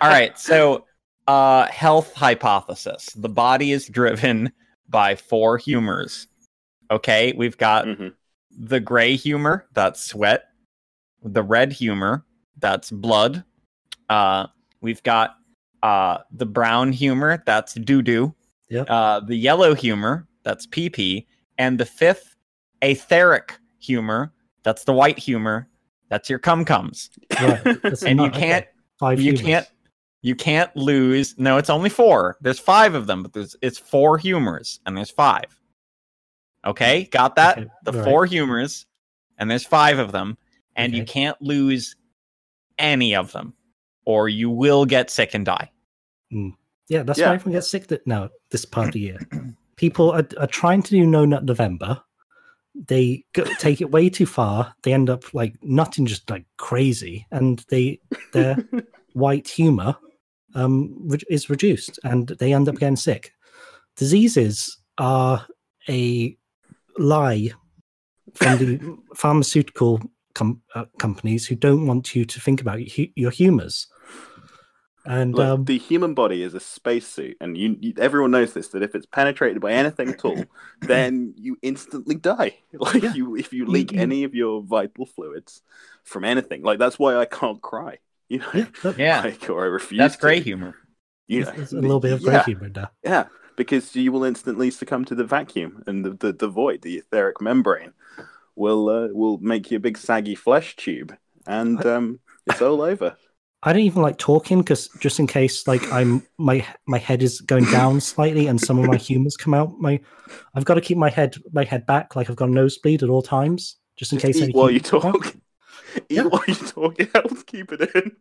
All right, so uh health hypothesis. The body is driven by four humors. Okay, we've got Mhm. the gray humor, that's sweat. The red humor, that's blood. Uh we've got uh the brown humor, that's doo doo. Yep. Uh the yellow humor, that's pee pee, and the fifth etheric humor, that's the white humor, that's your cum cums. Right. And you not- okay. can't Five you humors. can't you can't lose no it's only four there's five of them but there's it's four humors and there's five okay mm. got that Okay, the alright. four humors and there's five of them and you can't lose any of them or you will get sick and die mm. Yeah, that's Yeah. why everyone gets sick that now this part of the year. People are, are trying to do no nut November. They go, take it way too far. They end up like nutting just like crazy, and they their white humor um re- is reduced, and they end up getting sick. Diseases are a lie from the pharmaceutical com- uh, companies who don't want you to think about hu- your humors. And Look, um, the human body is a spacesuit, and you, you everyone knows this that if it's penetrated by anything at all, then you instantly die. Like Yeah. you, if you You- leak you- any of your vital fluids from anything, like that's why I can't cry. You know, yeah, that- yeah like, or I refuse. that's to. gray humor You There's, know, there's a little bit of yeah, humor in there. Yeah, because you will instantly succumb to the vacuum and the, the, the void, the etheric membrane will uh, will make you a big saggy flesh tube, and um, it's all over. I don't even like talking because just in case, like I'm my my head is going down slightly and some of my humors come out. My I've got to keep my head my head back, like I've got a nosebleed at all times, just in Just case. eat while you humors talk. Eat Yeah. while you talk. It helps keep it in.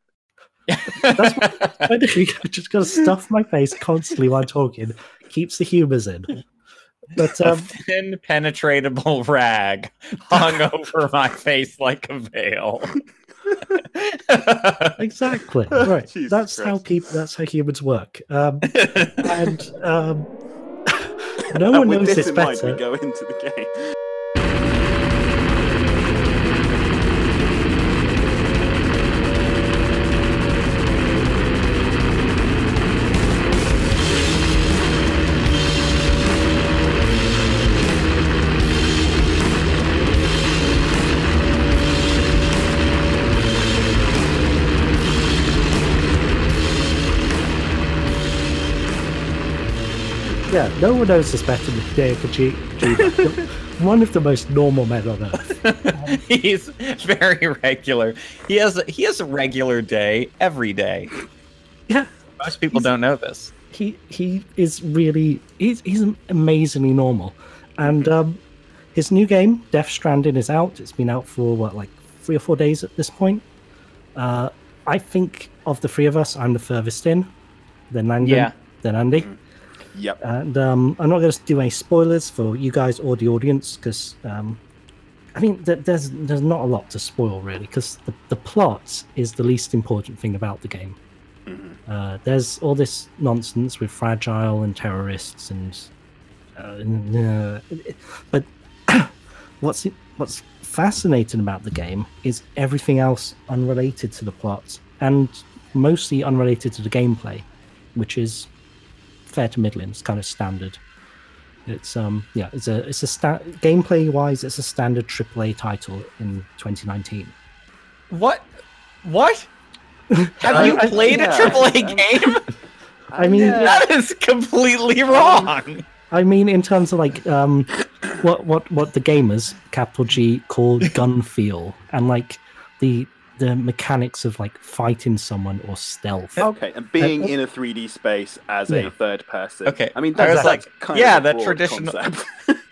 that's I literally just got to stuff my face constantly while talking, keeps the humors in. But a um, thin penetratable rag hung over my face like a veil exactly right. Jesus that's how Christ. people. That's how humans work. Um, and um, no one with knows this this in mind, better. we go into the game. Yeah, no one knows this better than Hideo Kojima. One of the most normal men on earth. He's very regular. He has he has a regular day every day. Yeah, Most people He's- don't know this. he he is really he's he's amazingly normal, and um, his new game Death Stranding is out. It's been out for what like three or four days at this point. Uh, I think of the three of us, I'm the furthest in. Then Langdon, Yeah. then Andy. Yep. And um, I'm not going to do any spoilers for you guys or the audience because, um, I mean, th- there's there's not a lot to spoil really because the, the plot is the least important thing about the game. Mhm. Uh, there's all this nonsense with fragile and terrorists and, uh, and, uh, but what's it, what's fascinating about the game is everything else unrelated to the plot and mostly unrelated to the gameplay, which is fair to middling. It's kind of standard. It's um yeah, it's a it's a sta- gameplay wise, it's a standard AAA title in 2019. What? What? Have I- you I- played yeah. a AAA game? I mean, that is completely wrong. I mean, in terms of like um, what what what the gamers capital G call gun feel and like the the mechanics of like fighting someone or stealth. Okay, and being uh, in a 3D space as Yeah. a third person. Okay, I mean I that's, was like, that's kind yeah, of a that traditional-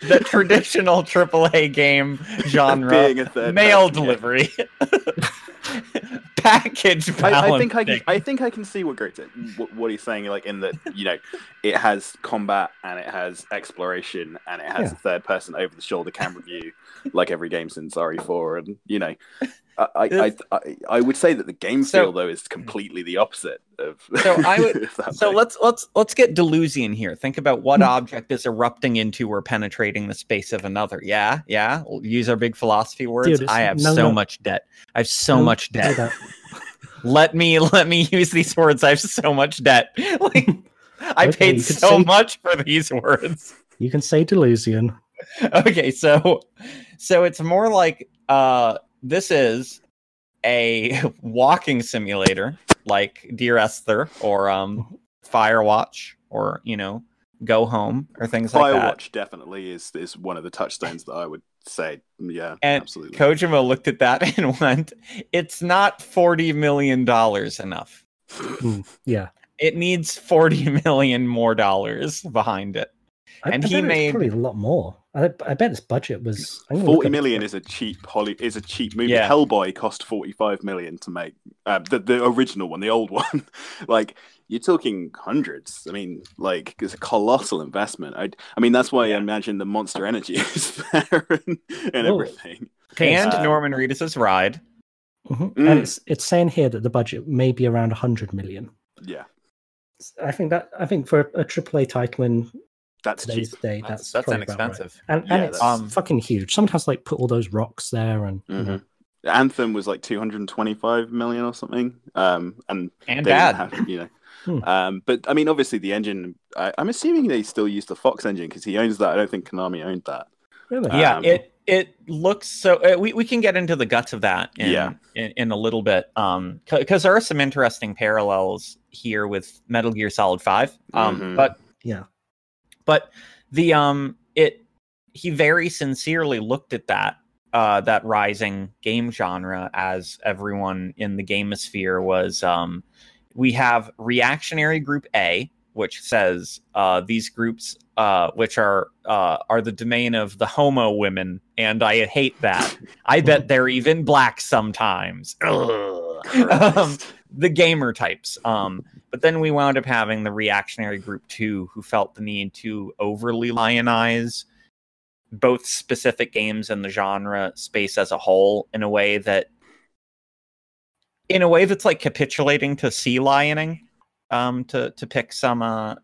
The traditional AAA game genre, Being a third mail person, yeah. delivery, package I, I think I can. I think I can see what Great what, what he's saying. Like in that, you know, it has combat and it has exploration and it has Yeah. a third person over the shoulder camera view, like every game since RE4. And you know, I I, I, I, I would say that the game So- feel though is completely the opposite of. So I would- So way. let's let's let's get Deleuzian here. Think about what object is erupting into or penetrating the space of another. Yeah, yeah. We'll use our big philosophy words. Dude, I have no, so no. much debt. I have so No, much say debt. that. let me let me use these words. I have so much debt. Like I Okay, paid so say- much for these words. You can say delusion. okay, so so it's more like uh this is a walking simulator like Dear Esther or um Firewatch or you know Go Home or things like that. Firewatch definitely is is one of the touchstones that I would say. Yeah, And absolutely. Kojima looked at that and went, "It's not forty million dollars enough. Hmm, yeah. It needs forty million more dollars behind it." I, And I he bet it's made- probably a lot more. I, I bet its budget was I'm gonna look Forty at it. million is a cheap Holly is a cheap movie. Yeah. Hellboy cost forty five million to make. Uh, the the original one, the old one. like you're talking hundreds. I mean, like it's a colossal investment. I I mean that's why I imagine the Monster Energy is there and, and everything. And uh, Norman Reedus's ride. Mhm. Mm. And it's it's saying here that the budget may be around 100 million. Yeah, I think that I think for a AAA title in that's today's cheap. day, That's that's that's probably about right. inexpensive. And, Yeah, and it's Um, fucking huge. Someone has to like put all those rocks there, and you know, Mhm. Anthem was like 225 million or something. Um, and And they bad. have- you know. Hmm. Um, but I mean, obviously, the engine. I, I'm assuming they still use the Fox engine because he owns that. I don't think Konami owned that. really, yeah Um, it it looks so uh, we, we can get into the guts of that in, Yeah. in, in a little bit um because there are some interesting parallels here with metal gear solid 5 um Mhm. but yeah, but the um it he very sincerely looked at that uh that rising game genre as everyone in the gamosphere was um we have reactionary group a which says uh these groups uh which are uh are the domain of the homo women and i hate that i bet they're even black sometimes Ugh. um. The gamer types. Um, but then we wound up having the reactionary group too, who felt the need to overly lionize both specific games and the genre space as a whole in a way that, in a way that's like capitulating to sea lioning, um, to to pick some uh,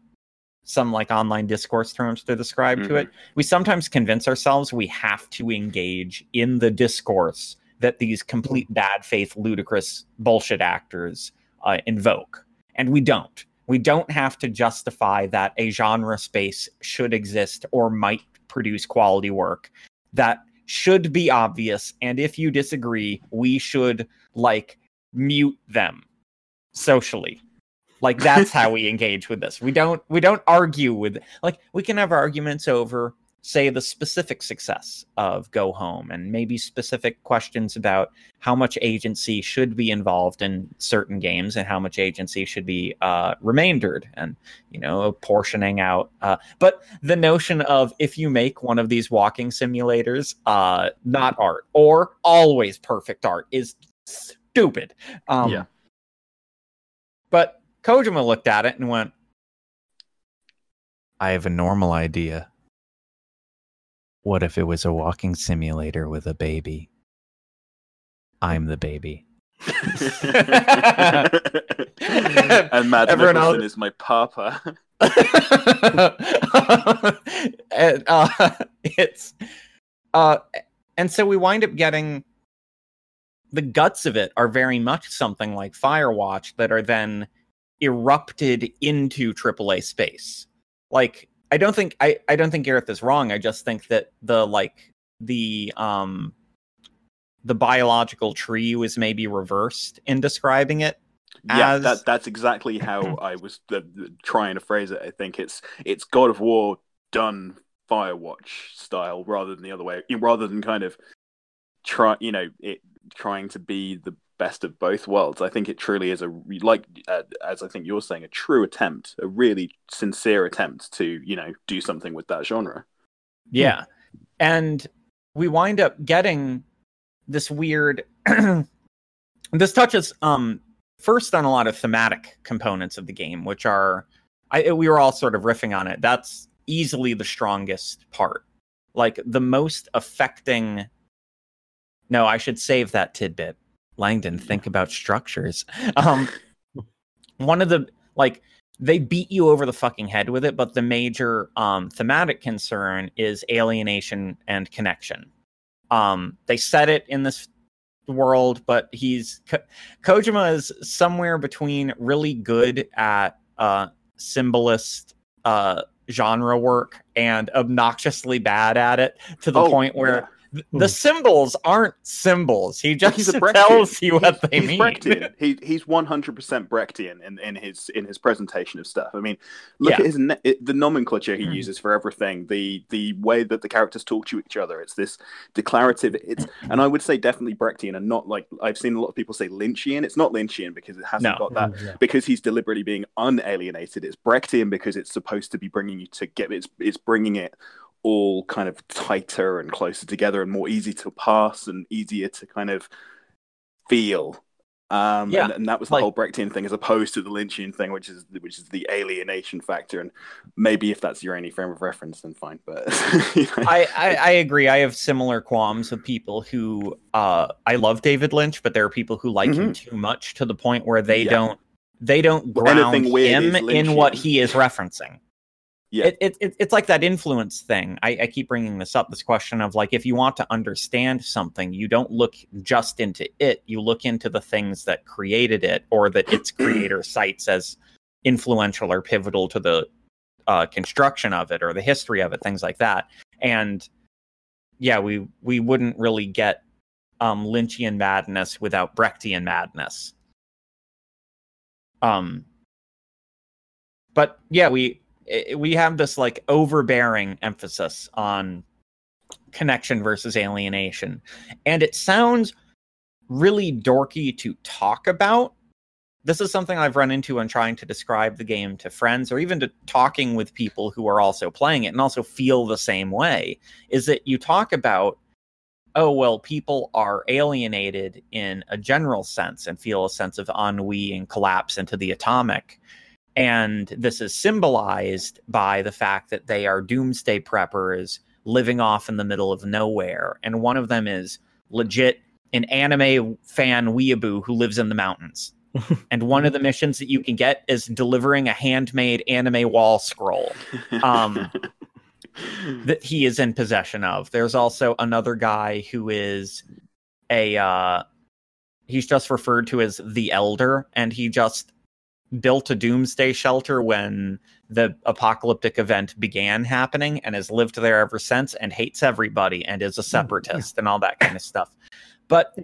some like online discourse terms to describe to it. We sometimes convince ourselves we have to engage in the discourse that these complete bad faith, ludicrous bullshit actors uh, invoke. And we don't. We don't have to justify that a genre space should exist or might produce quality work. That should be obvious. And if you disagree, we should like mute them socially. Like that's how we engage with this. We don't we don't argue with like we can have arguments over say the specific success of go home and maybe specific questions about how much agency should be involved in certain games and how much agency should be uh, remaindered and you know apportioning out uh, but the notion of if you make one of these walking simulators uh, not art or always perfect art is stupid um, Yeah. but kojima looked at it and went i have a normal idea what if it was a walking simulator with a baby? I'm the baby. and Mads Everyone Mikkelsen else- is my papa. and, uh, it's uh, and so we wind up getting the guts of it are very much something like Firewatch that are then erupted into AAA space. Like I don't think I, I don't think Gareth is wrong. I just think that the like the um the biological tree was maybe reversed in describing it. yeah, As- that that's exactly how I was uh, trying to phrase it. I think it's it's God of War done Firewatch style rather than the other way, rather than kind of try, you know, it trying to be the best of both worlds. I think it truly is a like uh, as I think you're saying a true attempt, a really sincere attempt to you know do something with that genre. Yeah. And we wind up getting this weird this touches um first on a lot of thematic components of the game, which are I we were all sort of riffing on it. That's easily the strongest part. Like the most affecting No, I should save that tidbit. Langdon, think about structures. Um one of the like they beat you over the fucking head with it, but the major um, thematic concern is alienation and connection. Um, they said it in this world, but he's Ko- Kojima is somewhere between really good at uh, symbolist uh, genre work and obnoxiously bad at it to the Oh, point where yeah. Th- the symbols aren't symbols. He just tells you what He's- they he's mean. Brechtian. He, he's one hundred percent Brechtian in, in his in his presentation of stuff. I mean, look Yeah. at his ne- it, the nomenclature he Mm. uses for everything. The the way that the characters talk to each other. It's this declarative. It's and I would say definitely Brechtian, and not like I've seen a lot of people say Lynchian. It's not Lynchian because it hasn't No. got that Mm, yeah. because he's deliberately being unalienated. It's Brechtian because it's supposed to be bringing you to get it's it's bringing it all kind of tighter and closer together and more easy to pass and easier to kind of feel. Um, Yeah, and, and that was the like- whole Brechtian thing, as opposed to the Lynchian thing, which is which is the alienation factor. And maybe if that's your only frame of reference, then fine. But you know. I, I, I agree. I have similar qualms with people who uh, I love David Lynch, but there are people who like him too much to the point where they Yeah. don't they don't ground him in what he is referencing. Yeah. It, it, it, it's like that influence thing. I, I keep bringing this up. This question of like, if you want to understand something, you don't look just into it. You look into the things that created it or that its creator cites as influential or pivotal to the uh, construction of it or the history of it, things like that. And yeah, we we wouldn't really get um, Lynchian madness without Brechtian madness. Um, but yeah, we i- we have this like overbearing emphasis on connection versus alienation, and it sounds really dorky to talk about. This is something I've run into when trying to describe the game to friends or even to talking with people who are also playing it and also feel the same way. Is that you talk about oh well people are alienated in a general sense and feel a sense of ennui and collapse into the atomic and this is symbolized by the fact that they are doomsday preppers living off in the middle of nowhere and one of them is legit an anime fan weeaboo who lives in the mountains and one of the missions that you can get is delivering a handmade anime wall scroll um, that he is in possession of. There's also another guy who is a uh he's just referred to as the elder and he just built a doomsday shelter when the apocalyptic event began happening and has lived there ever since and hates everybody and is a separatist and all that kind of stuff. But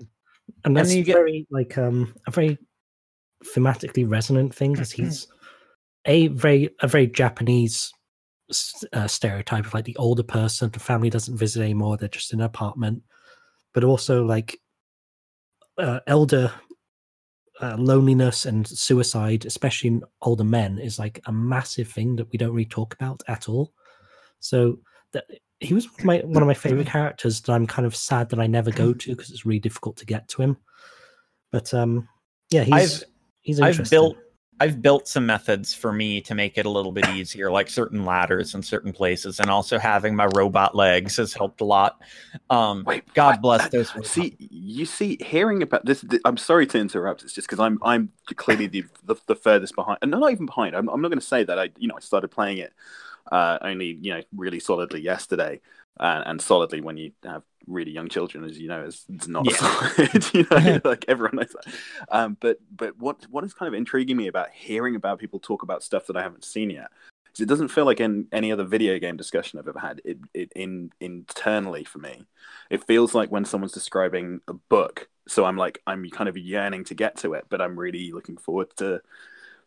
and that's then you get- very like um a very thematically resonant thing because he's a very a very Japanese uh, stereotype of like the older person, the family doesn't visit anymore; they're just in an apartment. But also like uh, elder uh, loneliness and suicide, especially in older men, is like a massive thing that we don't really talk about at all. So that he was my one of my favorite characters that I'm kind of sad that I never go to because it's really difficult to get to him. But um, yeah, he's I've he's I've interesting. built I've built some methods for me to make it a little bit easier, like certain ladders in certain places, and also having my robot legs has helped a lot. Um, Wait, God bless those. See, you see, hearing about this, th- I'm sorry to interrupt. It's just because I'm I'm clearly the, the the furthest behind, and not even behind. I'm, I'm not going to say that. I you know I started playing it uh, only you know really solidly yesterday, uh, and solidly when you have really young children, as you know, is it's not Yeah. solid. you know, like everyone knows that. Um, but but what what is kind of intriguing me about hearing about people talk about stuff that I haven't seen yet. is It doesn't feel like in any other video game discussion I've ever had. It, it in internally for me, it feels like when someone's describing a book so i'm like i'm kind of yearning to get to it but i'm really looking forward to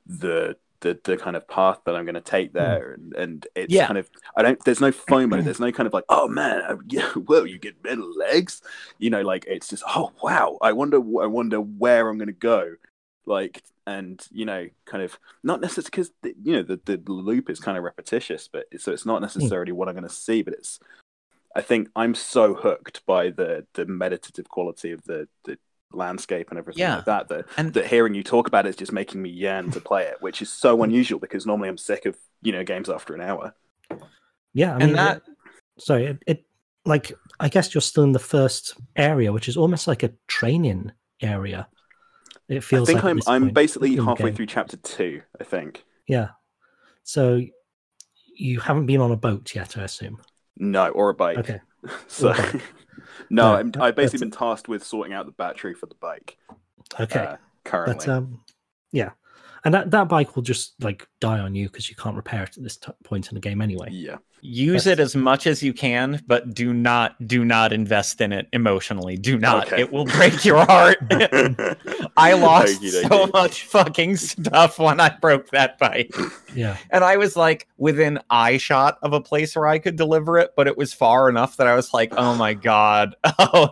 the the, the kind of path that i'm going to take hmm. there. And, and it's Yeah. kind of i don't there's no fomo. There's no kind of like oh man I, yeah, whoa you get middle legs. You know like it's just oh wow. I wonder i wonder where i'm going to go. Like and you know kind of not necessarily because you know the, the loop is kind of repetitious but so it's not hmm. necessarily what i'm going to see but it's I think I'm so hooked by the the meditative quality of the the landscape and everything Yeah. like that that And- that hearing you talk about it is just making me yearn to play it, which is so unusual because normally I'm sick of you know games after an hour. Yeah, I And mean, that- it- sorry, it, it like I guess you're still in the first area, which is almost like a training area. It feels. I think like I'm I'm point basically halfway game. through chapter two. I think Yeah, so you haven't been on a boat yet, I assume. no or a bike. Okay, So Or a bike. No, No, I'm, I've basically been tasked with sorting out the battery for the bike. Okay. uh, currently. but um, yeah, and that that bike will just like die on you because you can't repair it at this t- point in the game anyway. yeah. Use That's- it as much as you can, but do not do not invest in it emotionally. Do not. Okay. It will break your heart. I lost Okie so dokie. much fucking stuff when I broke that bike. Yeah, And I was like within eye shot of a place where I could deliver it, but it was far enough that I was like, oh my God. Oh,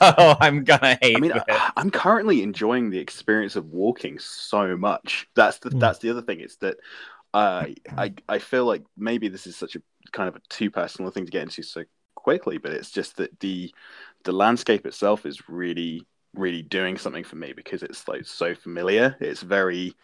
oh I'm gonna hate I mean, it. I, I'm currently enjoying the experience of walking so much. That's the Mm. that's the other thing. Is that uh, I I feel like maybe this is such a kind of a too personal thing to get into so quickly, but it's just that the the landscape itself is really really doing something for me because it's like so familiar. It's very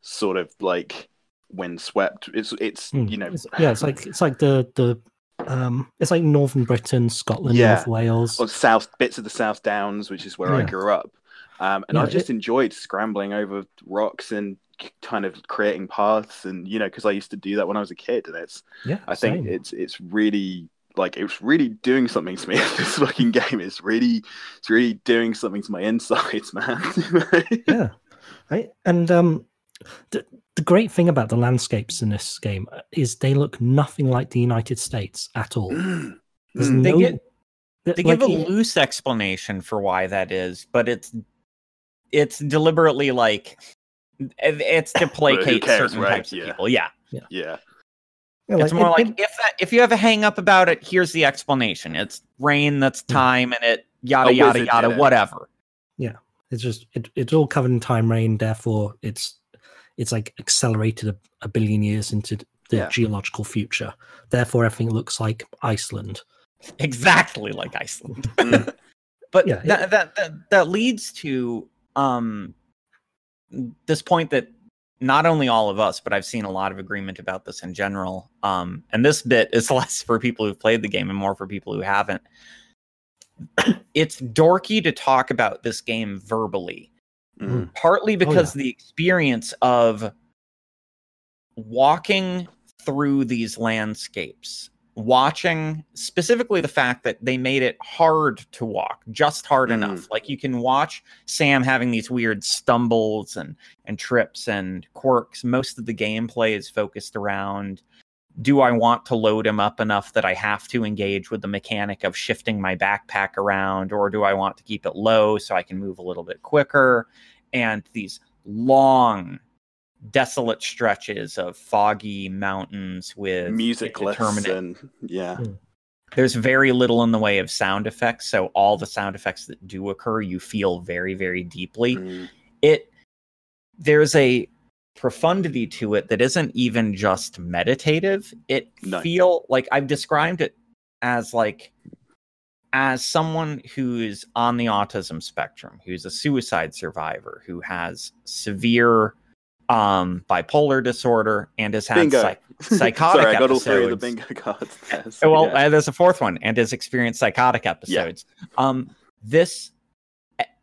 sort of like windswept. It's it's Hmm. you know It's- yeah, it's like it's like the the um, it's like Northern Britain, Scotland, Yeah. North Wales. or south bits of the South Downs, which is where I grew up. Um, and Yeah, I just enjoyed scrambling over rocks and kind of creating paths, and you know, because I used to do that when I was a kid, and it's Yeah, I think same. it's it's really like it's really doing something to me. this fucking game is really it's really doing something to my insides, man. yeah right and um the, the great thing about the landscapes in this game uh, is they look nothing like the united states at all Mm. There's Mm. They no- get- They like, give a loose explanation for why that is, but it's it's deliberately like it's to placate cares, certain right? types of Yeah. people. Yeah. Yeah, yeah, it's more it- like it- if that if you have a hang up about it, here's the explanation. It's rain that's time and it yada yada yada whatever. Yeah, it's just it, it's all covered in time rain therefore it's it's like accelerated a, a billion years into the Yeah. geological future therefore everything looks like iceland Exactly like Iceland. Mm. but Yeah, that, that that that leads to um this point that not only all of us but i've seen a lot of agreement about this in general um and this bit is less for people who've played the game and more for people who haven't it's dorky to talk about this game verbally Mm. partly yeah. because the experience of walking through these landscapes watching specifically the fact that they made it hard to walk just hard Mm. enough. Like you can watch sam having these weird stumbles and and trips and quirks. Most of the gameplay is focused around do i want to load him up enough that i have to engage with the mechanic of shifting my backpack around or do i want to keep it low so i can move a little bit quicker? And these long desolate stretches of foggy mountains with musicless indeterminate- and yeah. there's very little in the way of sound effects so all the sound effects that do occur you feel very very deeply Mm. it there's a profundity to it that isn't even just meditative it No. feel like i've described it as like as someone who's on the autism spectrum who's a suicide survivor who has severe um bipolar disorder and has had psych- psychotic Sorry, I got all three of the bingo cards. There, so well, yeah. uh, there's a fourth one, and has experienced psychotic episodes. Um, this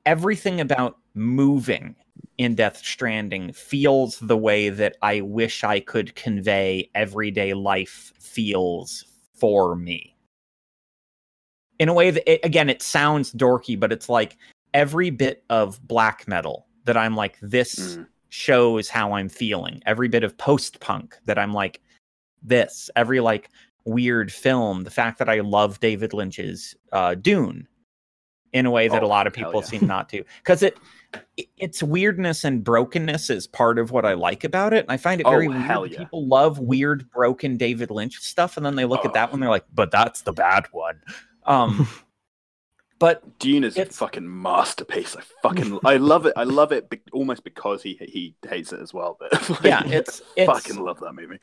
everything about moving in Death Stranding feels the way that I wish I could convey everyday life feels for me. In a way that, it, again, it sounds dorky, but it's like every bit of black metal that I'm like, this Mm. Shows how I'm feeling. Every bit of post punk that I'm like, this. Every like weird film. The fact that I love David Lynch's uh, Dune in a way that Oh, a lot of people yeah. seem not to, because it it- its weirdness and brokenness is part of what I like about it. And I find it Oh, very weird. hell yeah. People love weird, broken David Lynch stuff, and then they look at that Oh. one, they're like, "But that's the bad one." Um, but Dune is a fucking masterpiece. I fucking I love it. I love it be- almost because he he hates it as well. But like, yeah, it's it's fucking love that movie.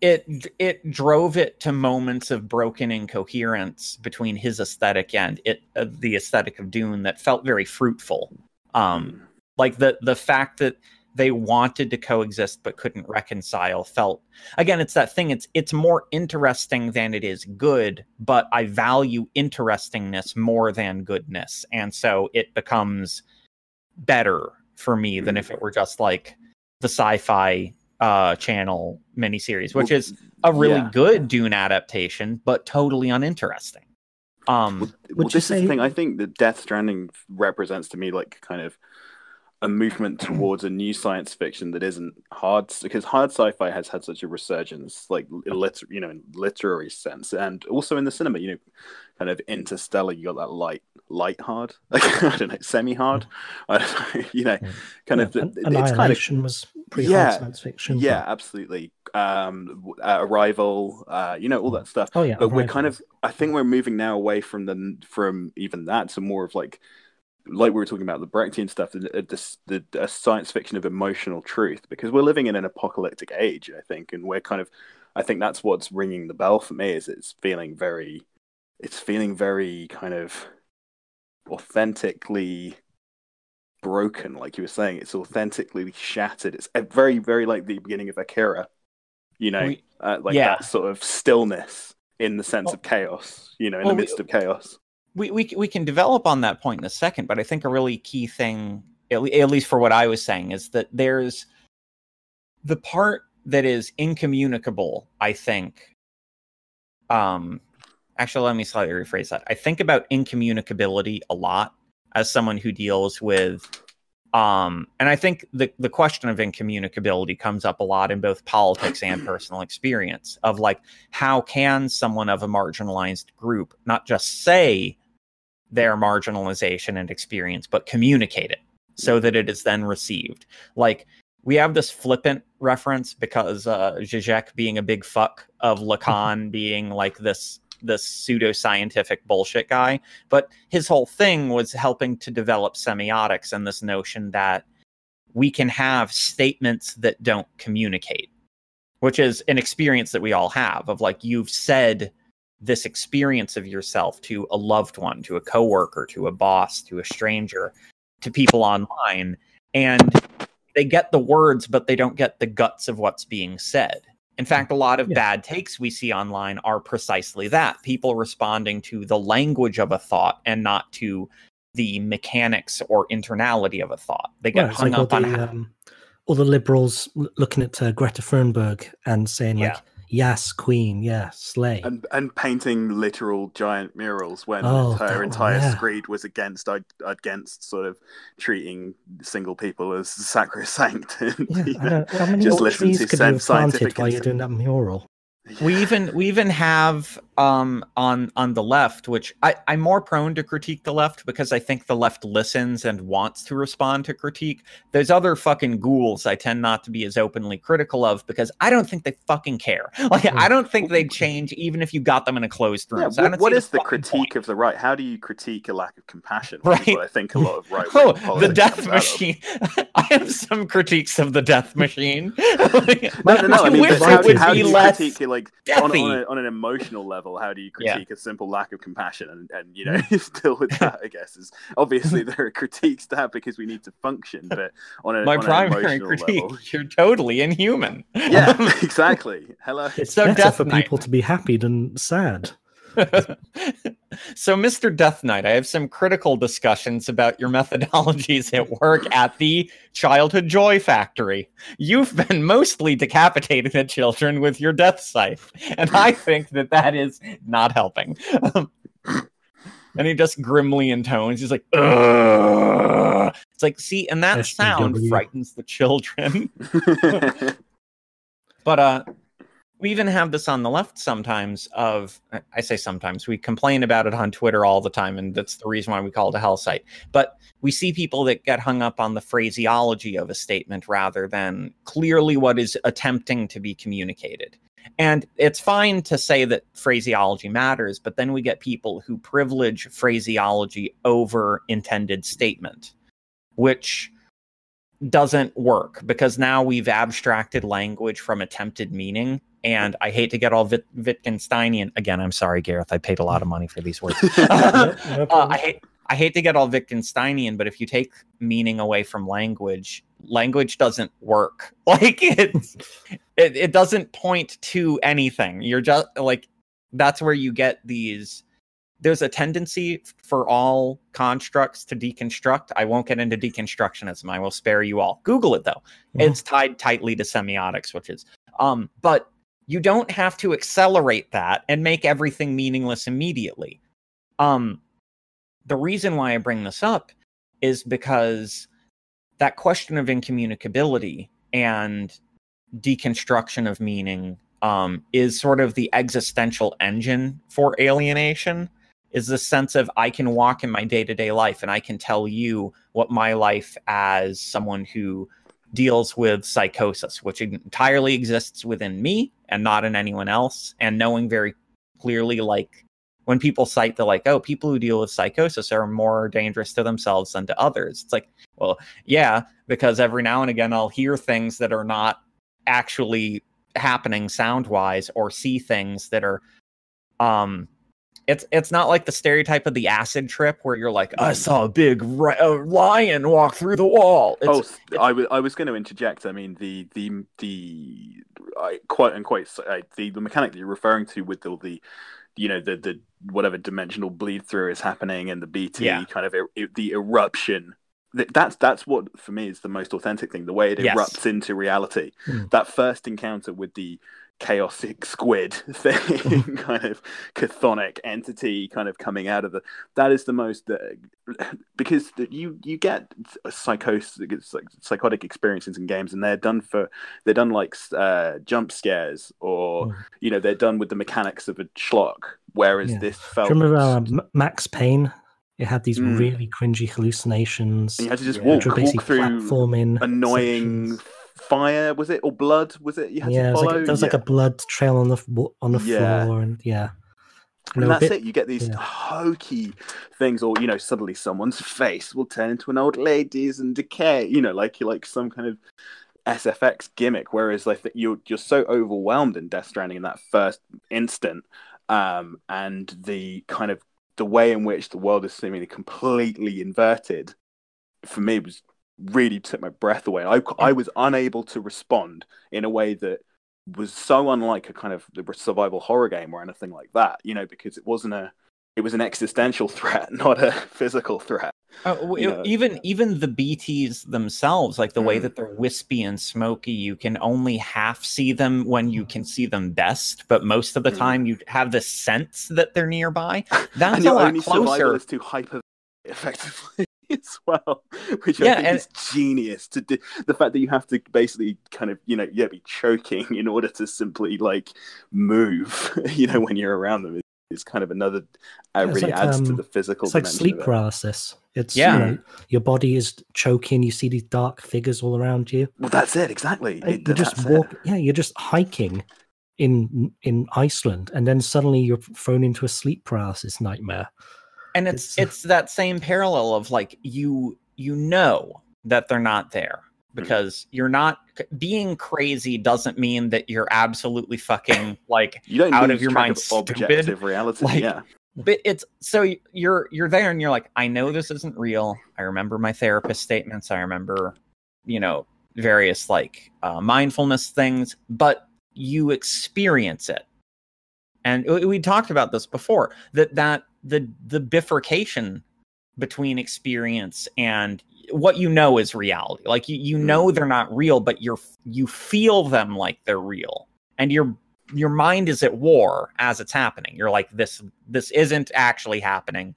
it it drove it to moments of broken incoherence between his aesthetic and it uh, the aesthetic of Dune that felt very fruitful. Um, like the the fact that they wanted to coexist but couldn't reconcile felt again it's that thing it's it's more interesting than it is good but i value interestingness more than goodness and so it becomes better for me than if it were just like the sci-fi uh channel miniseries which is a really yeah. good dune adaptation but totally uninteresting Um, Well, Would well you this is the thing. I think that Death Stranding represents to me like kind of a movement towards a new science fiction that isn't hard because hard sci-fi has had such a resurgence, like liter- you know, in literary sense, and also in the cinema. You know, kind of Interstellar, you got that light, light hard, like I don't know, semi hard. Know, you know, kind of. Yeah, the- An- it's kind of was pretty Yeah, hard science fiction. yeah, absolutely. Um, uh, Arrival, uh, you know, all that stuff Oh yeah. but we're kind of i think we're moving now away from the from even that to more of like like we were talking about the brechtian stuff the, the, the, science fiction of emotional truth because we're living in an apocalyptic age i think and we're kind of i think that's what's ringing the bell for me is it's feeling very it's feeling very kind of authentically broken like you were saying. It's authentically shattered. It's very very like the beginning of akira you know We- uh, like yeah. that sort of stillness in the sense Well- of chaos you know in well, the we- midst of chaos we, we we can develop on that point in a second, but I think a really key thing, at, le- at least for what I was saying, is that there's the part that is incommunicable. I think. Um, actually, let me slightly rephrase that. I think about incommunicability a lot as someone who deals with. Um, and I think the, the question of incommunicability comes up a lot in both politics and personal experience of like, how can someone of a marginalized group not just say their marginalization and experience, but communicate it so that it is then received. Like we have this flippant reference because uh Zizek being a big fuck of Lacan being like this this pseudo scientific bullshit guy, but his whole thing was helping to develop semiotics and this notion that we can have statements that don't communicate, which is an experience that we all have of like you've said this experience of yourself to a loved one, to a coworker, to a boss, to a stranger, to people online, and they get the words, but they don't get the guts of what's being said. In fact, a lot of Yeah. bad takes we see online are precisely that people responding to the language of a thought and not to the mechanics or internality of a thought. They get hung like all up on the, how- um, all the liberals looking at uh, Greta Thunberg and saying like, "Yes, Queen, yeah, slay." and and painting literal giant murals when Oh, her entire yeah. screed was against against sort of treating single people as sacrosanct and, yeah, you I know, how many just listen trees to could you have planted scientific while you're doing that mural? We even we even have um on on the left which i i'm more prone to critique the left because i think the left listens and wants to respond to critique there's other fucking ghouls i tend not to be as openly critical of because i don't think they fucking care like i don't think they'd change even if you got them in a closed room Yeah, So what, what is the critique point. of the right? How do you critique a lack of compassion? Right. I think a lot of right. Oh, the death machine! I have some critiques of the death machine. No, no, no. I I mean, wish but it how, would how do be you less critique it, like on, on, a, on an emotional level? How do you Yeah. critique a simple lack of compassion? And, and you hmm. know, still with that, I guess is obviously hmm. there are critiques to have because we need to function. But on a My on an primary emotional critique: level, you're totally inhuman. yeah, exactly. Hello. It's So better for Knight. people to be happy than sad. so, Mr. Death Knight, I have some critical discussions about your methodologies at work at the Childhood Joy Factory. You've been mostly decapitating the children with your death scythe, and I think that that is not helping. and he just grimly intones. He's like, Ugh. It's like, see, and that sound frightens the children. but uh we even have this on the left sometimes of I- say sometimes we complain about it on twitter all the time and that's the reason why we call it a hell site but we see people that get hung up on the phraseology of a statement rather than clearly what is attempting to be communicated and it's fine to say that phraseology matters but then we get people who privilege phraseology over intended statement which doesn't work because now we've abstracted language from attempted meaning. And I hate to get all Wit- Wittgensteinian again. I'm sorry, Gareth. I paid a lot of money for these words. No- no Uh. I hate I hate to get all Wittgensteinian, but if you take meaning away from language, language doesn't work. Like it's it, it doesn't point to anything. You're just like that's where you get these there's a tendency for all constructs to deconstruct. I won't get into deconstructionism. I will spare you all. Google it though. Mhm. It's tied tightly to semiotics, which is um but you don't have to accelerate that and make everything meaningless immediately. Um, the reason why I bring this up is because that question of incommunicability and deconstruction of meaning um, is sort of the existential engine for alienation is the sense of I can walk in my day to day life and I can tell you what my life as someone who deals with psychosis, which entirely exists within me and not in anyone else, and knowing very clearly, like, when people cite the like, oh, people who deal with psychosis are more dangerous to themselves than to others. It's like, well, yeah, because every now and again I'll hear things that are not actually happening sound wise or see things that are um it's it's not like the stereotype of the acid trip where you're like I saw a big ri- a lion walk through the wall. It's, oh, it's, I was I was going to interject. I mean the the the I, quite unquote uh, the the mechanic that you're referring to with the the you know the the whatever dimensional bleed through is happening and the BT Yeah. kind of er, the eruption. That's that's what for me is the most authentic thing. The way it Yes. erupts into reality. Hmm. That first encounter with the chaotic squid thing, kind of chthonic entity, kind of coming out of the. That is the most uh, because the, you you get psychosis, like psychotic experiences in games, and they're done for they're done like uh, jump scares, or Mm. you know they're done with the mechanics of a schlock. Whereas Yeah. this Do felt. you remember uh, Max Payne? It had these Mm. really cringy hallucinations. and you had to just Yeah. walk, basically walk through platforming annoying sections. Fire. Was it or blood? Was it? You had Yeah, to it was like, there was like a blood trail on the on the Yeah. floor, and yeah, and they were a that's bit- it. You get these yeah. hokey things, or you know, suddenly someone's face will turn into an old lady's and decay. You know, like you like some kind of SFX gimmick. Whereas like you're you're so overwhelmed in Death Stranding in that first instant, um, and the kind of the way in which the world is seemingly completely inverted, for me was really took my breath away. I I was unable to respond in a way that was so unlike a kind of survival horror game or anything like that, you know, because it wasn't a it was an existential threat, not a physical threat. Uh, w- you know. even even the BTs themselves, like the way Mm. that they're wispy and smoky, you can only half see them when you can see them best. But most of the Mm. time, you have the sense that they're nearby. That's and a lot only closer. to hyper effectively as well, which Yeah, I think and- is genius. To do the fact that you have to basically kind of you know yeah be choking in order to simply like move, you know, when you're around them is, is kind of another. Uh, Yeah, really like, adds to um, the physical. it's like sleep it. paralysis. It's Yeah. you know, your body is choking. You see these dark figures all around you. Well, that's it exactly. And It- you just that's walk. it. Yeah, you're just hiking in in Iceland, and then suddenly you're thrown into a sleep paralysis nightmare. And it's it's- it's that same parallel of like you you know that they're not there Mm-hmm. because you're not being crazy doesn't mean that you're absolutely fucking like You don't out of your mind of stupid. objective reality. Like, yeah, but it's so you're you're there and you're like i know this isn't real i remember my therapist statements i remember you know various like uh, mindfulness things but you experience it and we, we talked about this before that that the the bifurcation between experience and what you know is reality. Like you, you know they're not real but you're you feel them like they're real. And your your mind is at war as it's happening. You're like this this isn't actually happening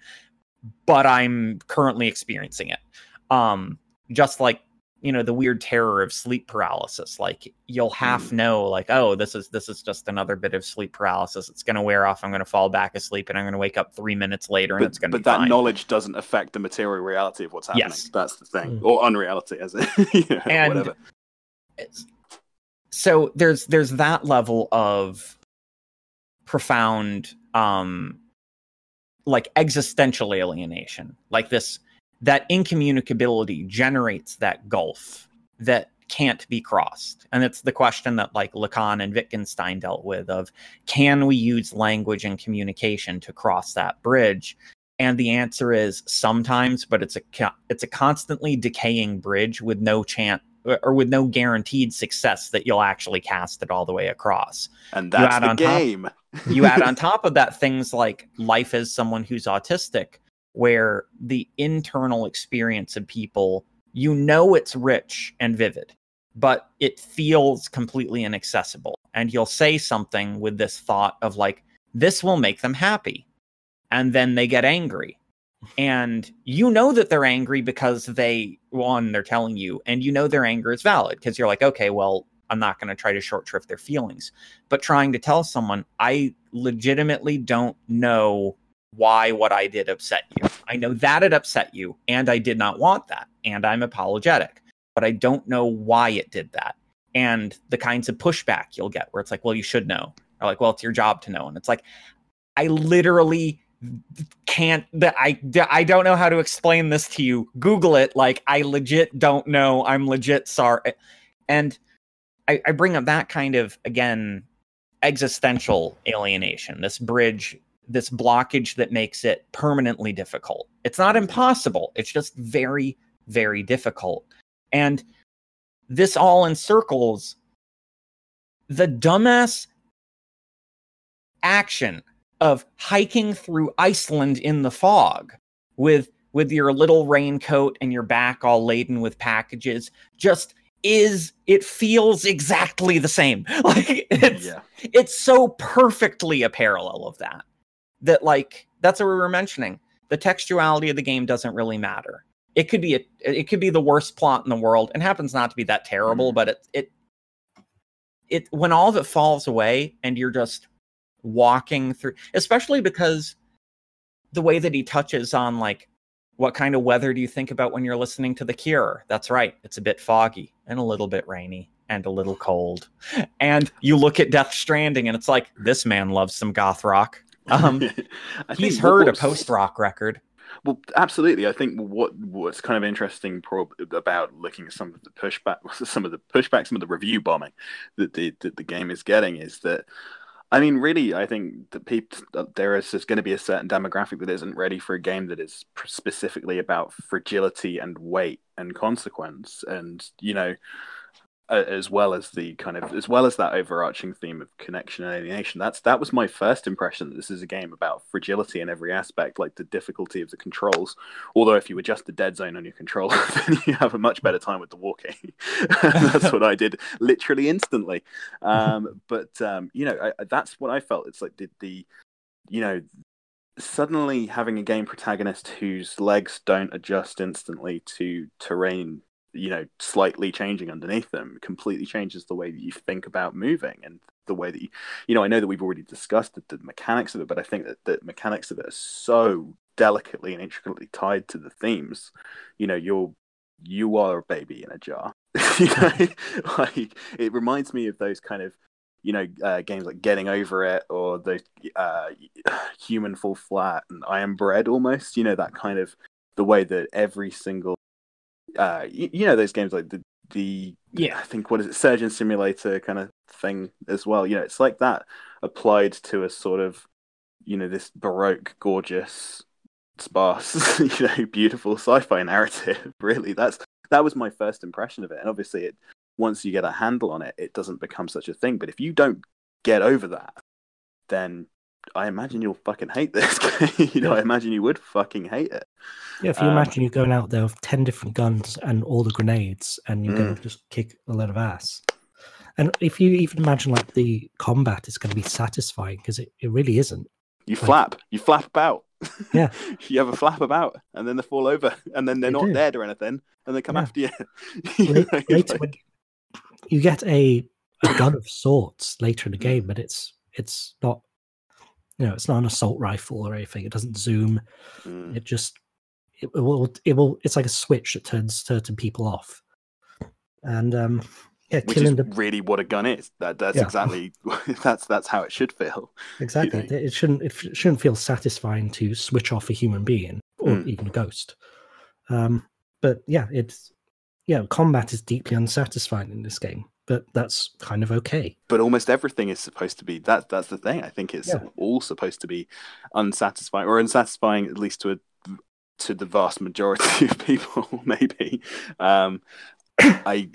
but i'm currently experiencing it. Um just like you know the weird terror of sleep paralysis like you'll half know like oh this is this is just another bit of sleep paralysis it's going to wear off i'm going to fall back asleep and i'm going to wake up 3 minutes later and but, it's going to but be that fine. knowledge doesn't affect the material reality of what's happening. Yes. That's the thing, Mm. or unreality, as it, you know, And- whatever. So there's there's that level of profound um like existential alienation like this that incommunicability generates that gulf that can't be crossed. And it's the question that like lacan and wittgenstein dealt with of can we use language and communication to cross that bridge? And the answer is sometimes but it's a it's a constantly decaying bridge with no chance or with no guaranteed success that you'll actually cast it all the way across. And you that's add the on top- game. you add on top of that things like life as someone who's autistic where the internal experience of people you know it's rich and vivid but it feels completely inaccessible. And you'll say something with this thought of like this will make them happy. And then they get angry. And you know that they're angry because they one they're telling you and you know their anger is valid because you're like okay well i'm not going to try to short shrift their feelings. But trying to tell someone i legitimately don't know why what i did upset you i know that it upset you and i did not want that and i'm apologetic but i don't know why it did that and the kinds of pushback you'll get where it's like well you should know or like well it's your job to know and it's like i literally can't that I I don't know how to explain this to you. Google it. Like I legit don't know. I'm legit sorry. And I, I bring up that kind of again existential alienation. This bridge, this blockage that makes it permanently difficult. It's not impossible. It's just very very difficult. And this all encircles the dumbass action of hiking through Iceland in the fog with with your little raincoat and your back all laden with packages just is it feels exactly the same like it's yeah. it's so perfectly a parallel of that that like that's what we were mentioning the textuality of the game doesn't really matter it could be a it could be the worst plot in the world and happens not to be that terrible mm. but it it it when all of it falls away and you're just walking through, especially because the way that he touches on like what kind of weather do you think about when you're listening to The Cure? That's right. It's a bit foggy and a little bit rainy and a little cold. And you look at Death Stranding and it's like, this man loves some goth rock. Um, he's heard a post rock record. Well, absolutely. I think what what's kind of interesting about looking at some of the pushback, some of the pushback, some of the review bombing that the that the game is getting is that I mean, really, I think that people there is going to be a certain demographic that isn't ready for a game that is specifically about fragility and weight and consequence, and you know, as well as the kind of as well as that overarching theme of connection and alienation. That's that was my first impression that this is a game about fragility in every aspect like the difficulty of the controls. Although if you adjust the dead zone on your controller then you have a much better time with the walking. That's what i did literally instantly. Um, but um, you know I, that's what i felt. It's like did the you know suddenly having a game protagonist whose legs don't adjust instantly to terrain you know slightly changing underneath them completely changes the way that you think about moving and the way that you you know i know that we've already discussed the, the mechanics of it but i think that the mechanics of it are so delicately and intricately tied to the themes. You know you're you are a baby in a jar. You know like it reminds me of those kind of you know uh, games like getting over it or the uh, human fall flat and i am bread almost you know that kind of the way that every single uh, you, you know those games like the the yeah I think what is it Surgeon Simulator kind of thing as well. You know, it's like that applied to a sort of you know this baroque, gorgeous, sparse, you know, beautiful sci-fi narrative. Really, that's that was my first impression of it, and obviously, it once you get a handle on it, it doesn't become such a thing. But if you don't get over that, then I imagine you'll fucking hate this. you know, I imagine you would fucking hate it. Yeah, if you um, imagine you're going out there with ten different guns and all the grenades, and you're mm. going to just kick a lot of ass. And if you even imagine like the combat is going to be satisfying because it, it really isn't. You like, flap, you flap about. Yeah, you have a flap about, and then they fall over, and then they're not do. dead or anything, and they come yeah. after you. you later, later like... you get a, a gun of sorts later in the game, but it's it's not you know, it's not an assault rifle or anything. It doesn't zoom. Mm. It just it, it, will it will it's like a switch that turns certain people off. And um yeah, Which killing is the... really what a gun is. That that's yeah. exactly that's that's how it should feel. Exactly. You know? It shouldn't it shouldn't feel satisfying to switch off a human being or mm. even a ghost. Um but yeah, it's yeah, combat is deeply unsatisfying in this game but that's kind of okay. But almost everything is supposed to be that. That's the thing. I think it's yeah. all supposed to be unsatisfying or unsatisfying at least to a to the vast majority of people. Maybe. Um, I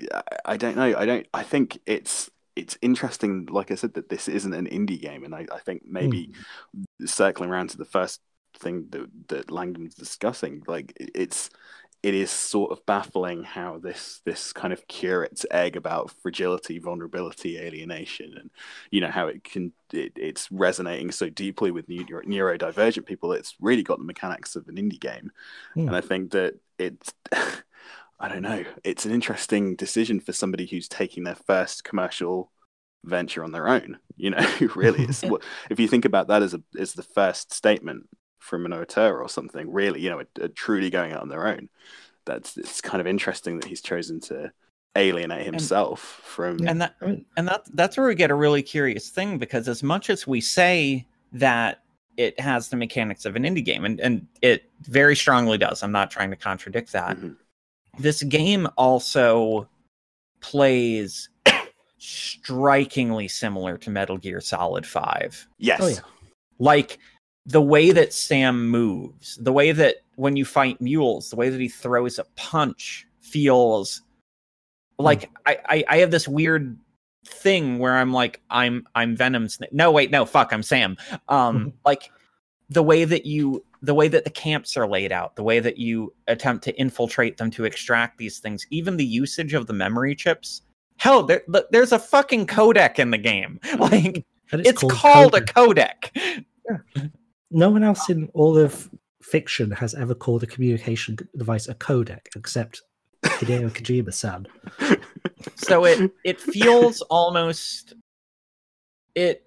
I don't know. I don't. I think it's it's interesting. Like I said, that this isn't an indie game, and I, I think maybe mm. circling around to the first thing that that Langdon's discussing, like it's it is sort of baffling how this this kind of curate's egg about fragility, vulnerability, alienation, and you know how it can it, it's resonating so deeply with neuro, neurodivergent people. It's really got the mechanics of an indie game, Hmm. and I think that it's. I don't know. It's an interesting decision for somebody who's taking their first commercial venture on their own. You know, really, it's if you think about that as a as the first statement from an auteur or something. Really, you know, a, a truly going out on their own. That's it's kind of interesting that he's chosen to alienate himself from. and that and that that's where we get a really curious thing because as much as we say that it has the mechanics of an indie game and, and it very strongly does i'm not trying to contradict that Mhm. this game also plays strikingly similar to metal gear solid 5 Yes. Oh, yeah. like the way that sam moves the way that when you fight mules the way that he throws a punch feels like I, I i have this weird thing where i'm like i'm i'm venom Sna- no wait no fuck i'm sam. Um like the way that you the way that the camps are laid out the way that you attempt to infiltrate them to extract these things even the usage of the memory chips hell there, there's a fucking codec in the game. Like it's, called, a codec. codec No one else in all of fiction has ever called a communication device a codec except Hideo Kojima-san. so it it feels almost it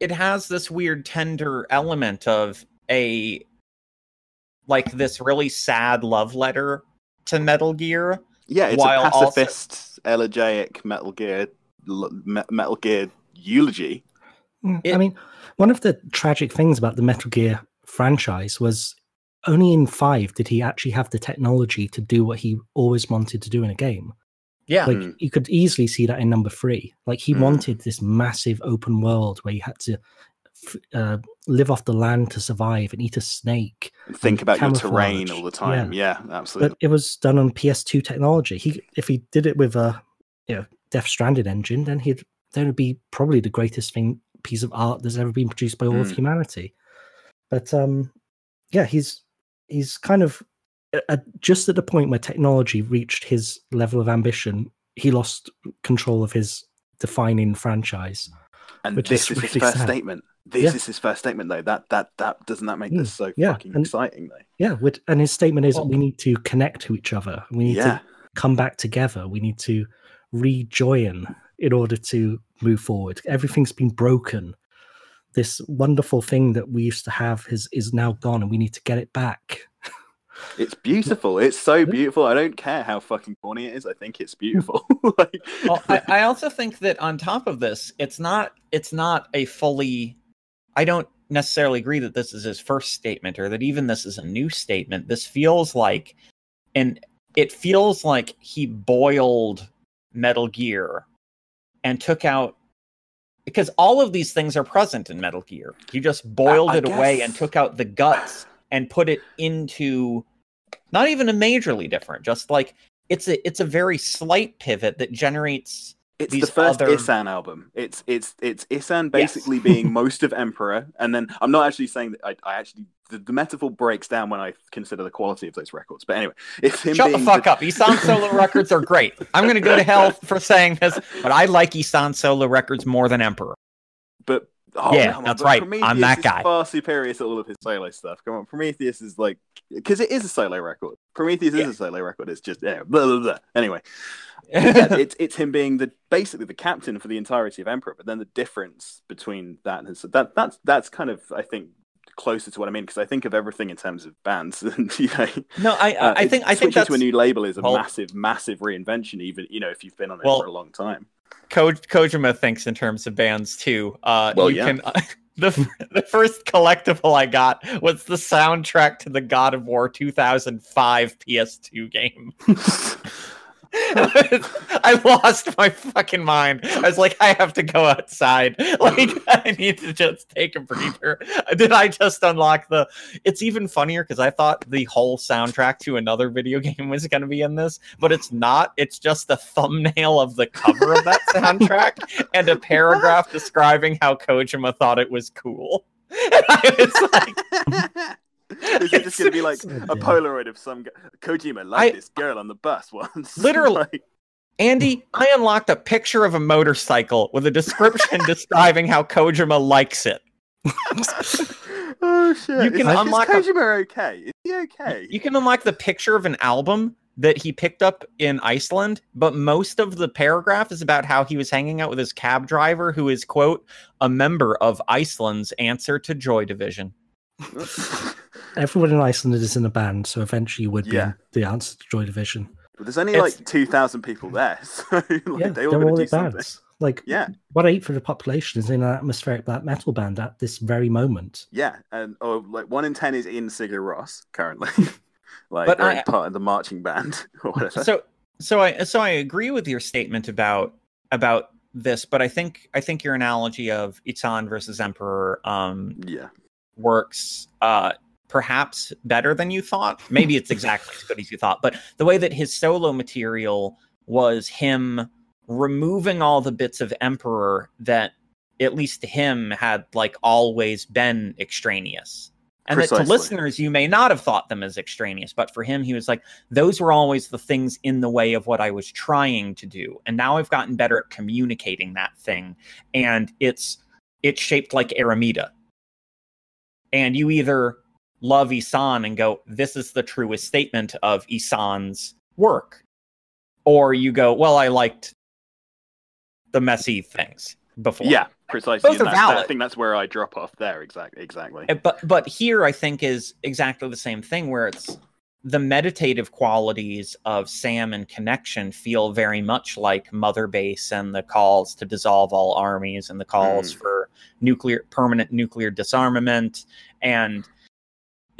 it has this weird tender element of a like this really sad love letter to metal gear Yeah, it's While a also- pacifist, elegiac Metal Gear, l- Metal Gear eulogy. It- I mean, one of the tragic things about the Metal Gear franchise was only in five did he actually have the technology to do what he always wanted to do in a game. yeah Like Mm. you could easily see that in number three. Like he Mm. wanted this massive open world where you had to uh, live off the land to survive and eat a snake. And think about your camouflage, terrain all the time. Yeah, absolutely. But it was done on PS2 technology. He if he did it with a you know Death Stranded engine, then he'd then it'd be probably the greatest thing piece of art that's ever been produced by all of Mm. humanity. But um, yeah, he's he's kind of uh, just at the point where technology reached his level of ambition, he lost control of his defining franchise. and this is is his first sad. statement. This Yeah. is his first statement, though. That that that doesn't that make Mm, this so yeah, fucking and- exciting, though? Yeah, with, and his statement is we need to connect to each other. We need Yeah, to come back together. We need to rejoin in order to move forward. Everything's been broken. This wonderful thing that we used to have is is now gone, and we need to get it back. it's beautiful. It's so beautiful. I don't care how fucking corny it is. I think it's beautiful. like, well, I, I also think that on top of this, it's not it's not a fully. I don't necessarily agree that this is his first statement or that even this is a new statement. This feels like, and it feels like he boiled Metal Gear and took out because all of these things are present in Metal Gear. He just boiled I it away guess- and took out the guts and put it into not even a majorly different, just like it's a it's a very slight pivot that generates it's the first other- Ihsahn album. It's it's it's Ihsahn basically being most of Emperor, and then I'm not actually saying that I, I actually the, the metaphor breaks down when I consider the quality of those records. But anyway, it's him Shut the fuck up. Ihsahn Solo records are great. I'm gonna go to hell for saying this, but I like Ihsahn Solo records more than Emperor. But oh, Yeah, on, that's right. I'm Prometheus that is guy. Far superior to all of his solo stuff. Come on, Prometheus is like because it is a solo record. Prometheus Yeah. is a solo record. It's just yeah, blah, blah, blah. anyway. yeah, it's it's him being the basically the captain for the entirety of Emperor. But then the difference between that and his, that that's that's kind of I think closer to what I mean because I think of everything in terms of bands and you know. no, I uh, I think I think that's to a new label is a well- massive massive reinvention. Even you know if you've been on it Well, for a long time. Ko- Kojima thinks in terms of bands too. Uh, Well, you yeah. can. the the first collectible I got was the soundtrack to the God of War 2005 PS2 game. I lost my fucking mind. I was like, I have to go outside. Like, I need to just take a breather. Did I just unlock the? It's even funnier because I thought the whole soundtrack to another video game was going to be in this, but it's not. It's just the thumbnail of the cover of that soundtrack and a paragraph describing how Kojima thought it was cool. And I was like, Is it just going to be like oh, a. Polaroid of some g- Kojima liked I- this girl on the bus once? Literally. Like, Andy, I unlocked a picture of a motorcycle with a description describing how Kojima likes it. oh shit! You can is, unlock Is a- Kojima okay? Is he okay? You can unlock the picture of an album that he picked up in Iceland, but most of the paragraph is about how he was hanging out with his cab driver, who is, quote, a member of Iceland's answer to Joy Division. Everyone in Iceland is in a band, so eventually you would be Yeah. the answer to Joy Division. But there's only It's- like two thousand people there, so like, yeah, they all they're all do in something. bands. Like Yeah, one eighth of the population is in an atmospheric black metal band at this very moment. yeah, and or like one in ten is in Sigur Rós currently, like But I- part of the marching band or whatever. So so I so I agree with your statement about about this, but I think I think your analogy of Ihsahn versus Emperor um yeah, works uh perhaps better than you thought. Maybe it's exactly as good as you thought, but the way that his solo material was him removing all the bits of Emperor that at least to him had like always been extraneous. And that to listeners you may not have thought them as extraneous, but for him he was like those were always the things in the way of what I was trying to do. And now I've gotten better at communicating that thing and it's it's shaped like Eremita and you either love Ihsahn and go, this is the truest statement of Ihsahn's work, or you go, well, I liked the messy things before. yeah, precisely. Both are that's- I think that's where I drop off there. Exactly, exactly. Uh, But but here I think is exactly the same thing where it's the meditative qualities of Sam and Connection feel very much like Mother Base and the calls to dissolve all armies and the calls Mm. for nuclear permanent nuclear disarmament and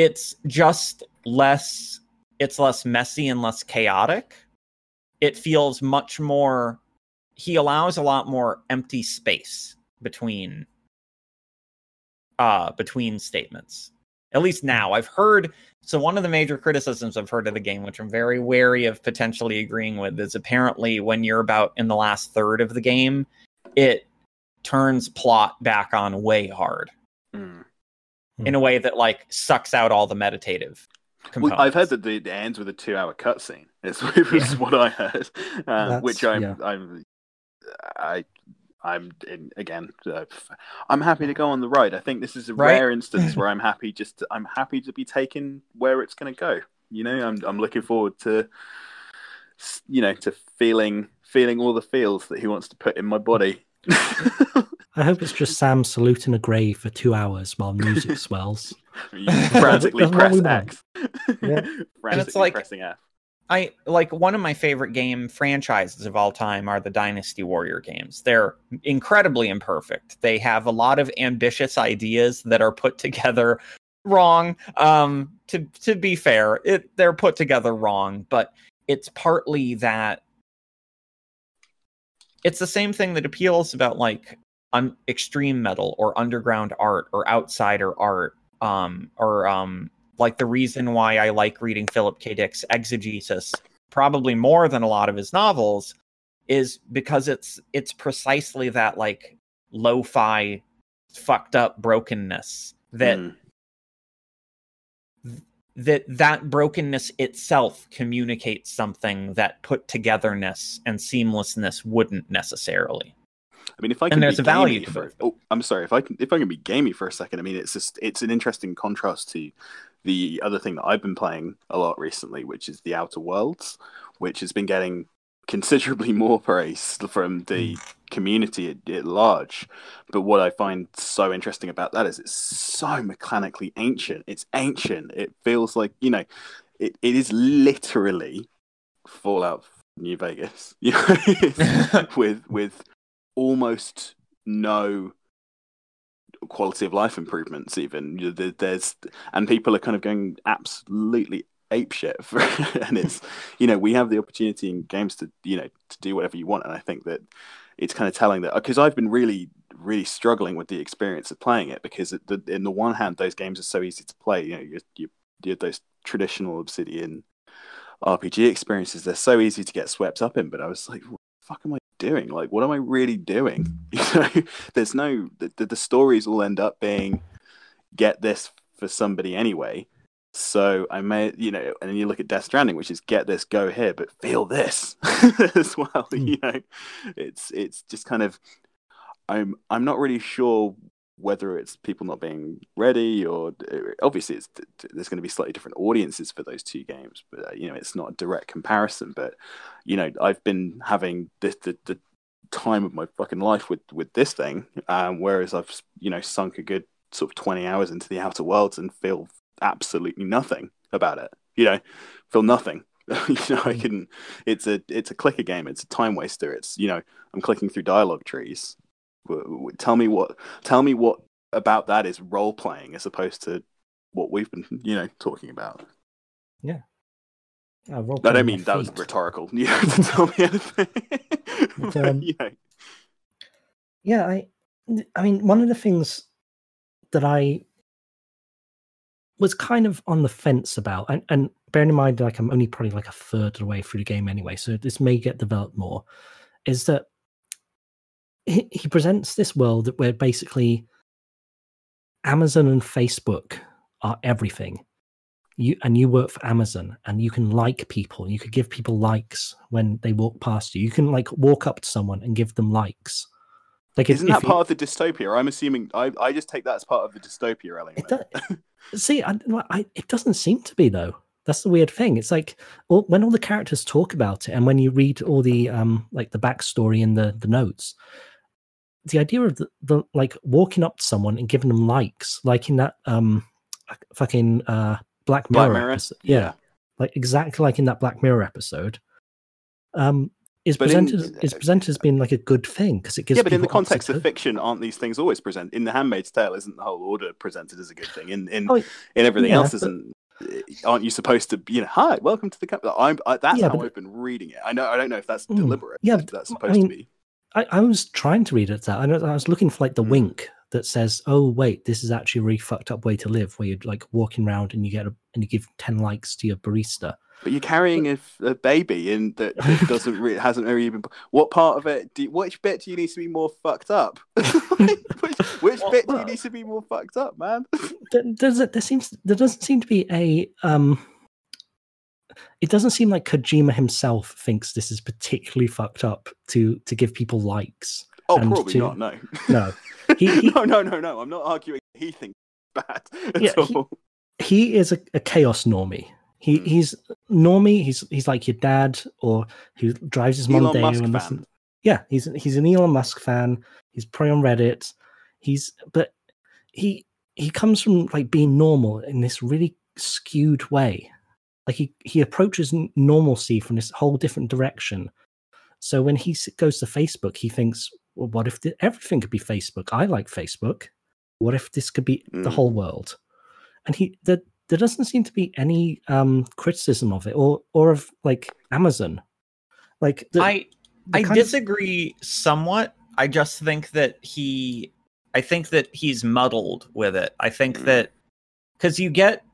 it's just less it's less messy and less chaotic. It feels much more he allows a lot more empty space between uh between statements. At least now I've heard so one of the major criticisms I've heard of the game which I'm very wary of potentially agreeing with is apparently when you're about in the last third of the game it turns plot back on way hard. In a way that like sucks out all the meditative Well. I've heard that the, it ends with a two-hour cutscene. It's it was Yeah. what I heard, uh, which I'm yeah. I'm I I'm in, again. Uh, f- I'm happy to go on the ride. I think this is a Right? rare instance where I'm happy. Just to, I'm happy to be taken where it's going to go. You know, I'm I'm looking forward to you know to feeling feeling all the feels that he wants to put in my body. I hope it's just Sam saluting a grave for two hours while music swells. you frantically That's press. X. Yeah. frantically like- pressing F. I like one of my favorite game franchises of all time are the Dynasty Warrior games. They're incredibly imperfect. They have a lot of ambitious ideas that are put together wrong. Um to to be fair, it they're put together wrong, but it's partly that it's the same thing that appeals about like un- extreme metal or underground art or outsider art um or um like the reason why I like reading Philip K. Dick's Exegesis probably more than a lot of his novels is because it's it's precisely that like lo-fi fucked up brokenness that Mm. That that brokenness itself communicates something that put togetherness and seamlessness wouldn't necessarily. I mean, if I And can there's be a value gamey to for, oh, I'm sorry. If I can, if I can be gamey for a second, I mean, it's just it's an interesting contrast to the other thing that I've been playing a lot recently, which is the Outer Worlds, which has been getting considerably more praise from the hmm. Community at, at large. But what I find so interesting about that is it's so mechanically ancient. It's ancient. It feels like you know, it, it is literally Fallout New Vegas. You know, with with almost no quality of life improvements even You know, there- there's and people are kind of going absolutely apeshit for and it's you know we have the opportunity in games to you know to do whatever you want and i think that it's kind of telling that because i've been really really struggling with the experience of playing it because it, the, in the one hand those games are so easy to play you know you, you, you those traditional obsidian rpg experiences they're so easy to get swept up in but i was like what the fuck am i doing? Like what am i really doing? You know there's no the, the, the stories all end up being get this for somebody anyway So I may, you know, and then you look at Death Stranding, which is get this, go here, but feel this as well. Hmm. You know, it's it's just kind of, I'm I'm not really sure whether it's people not being ready or obviously it's there's going to be slightly different audiences for those two games, but uh, you know it's not a direct comparison. But you know, I've been having this the, the time of my fucking life with with this thing, um, whereas I've you know sunk a good sort of 20 hours into the outer worlds and feel absolutely nothing about it. You know feel nothing. You know i can it's a it's a clicker game. It's a time waster. It's you know i'm clicking through dialogue trees. Tell me what tell me what about that is role playing as opposed to what we've been you know talking about. Uh, role i don't mean that was rhetorical. You have to tell me anything. But, um, you know. Yeah i i mean one of the things that i was kind of on the fence about and, and bearing in mind like i'm only probably like a third of the way through the game anyway so this may get developed more is that he, he presents this world that where basically amazon and facebook are everything. You and you work for amazon and you can like people you could give people likes when they walk past you. You can like walk up to someone and give them likes like if- isn't that you- part of the dystopia i'm assuming i i just take that as part of the dystopia element It see, I, I, it doesn't seem to be though. That's the weird thing. It's like all, when all the characters talk about it, and when you read all the um like the backstory in the the notes, the idea of the, the like walking up to someone and giving them likes, like in that um fucking uh Black Mirror, Black Mirror? episode, yeah, like exactly like in that Black Mirror episode, um, is But in- presented is presented as being like a good thing because it gives yeah, but in the context of fiction, aren't these things always present? In The Handmaid's Tale, isn't the whole order presented as a good thing? In in, Oh, in everything yeah, else, but- isn't? Aren't you supposed to? You know, hi, welcome to the company. I'm. I, that's Yeah, how but- I've been reading it. I know. I don't know if that's Mm, deliberate. yeah, that's I supposed mean, to be. I, I was trying to read it that. I, know- I was looking for like the Mm. wink that says, "Oh wait, this is actually a really fucked up way to live, where you're like walking around and you get a, and you give ten likes to your barista." But you're carrying a, a baby in that, that doesn't really hasn't really been. What part of it? Do, which bit do you need to be more fucked up? which which bit do you need to be more fucked up, man? There, there's a, there seems there doesn't seem to be a um. It doesn't seem like Kojima himself thinks this is particularly fucked up to to give people likes. Oh, And probably to- not. No. No, he, he, no, no, no, no. I'm not arguing. He thinks bad at Yeah, he- all. he is a, a chaos normie. He Mm. he's normie. He's he's like your dad, or who drives his Elon Mondeo Musk and fan. Yeah, he's he's an Elon Musk fan. He's probably on Reddit. He's but he he comes from like being normal in this really skewed way. Like he he approaches normalcy from this whole different direction. So when he goes to Facebook, he thinks, "Well, what if th- everything could be Facebook? I like Facebook. What if this could be the Mm. whole world?" And he there there doesn't seem to be any um criticism of it or or of like Amazon. Like the, I the I kind of- disagree somewhat. I just think that he I think that he's muddled with it. I think Mm. that cuz you get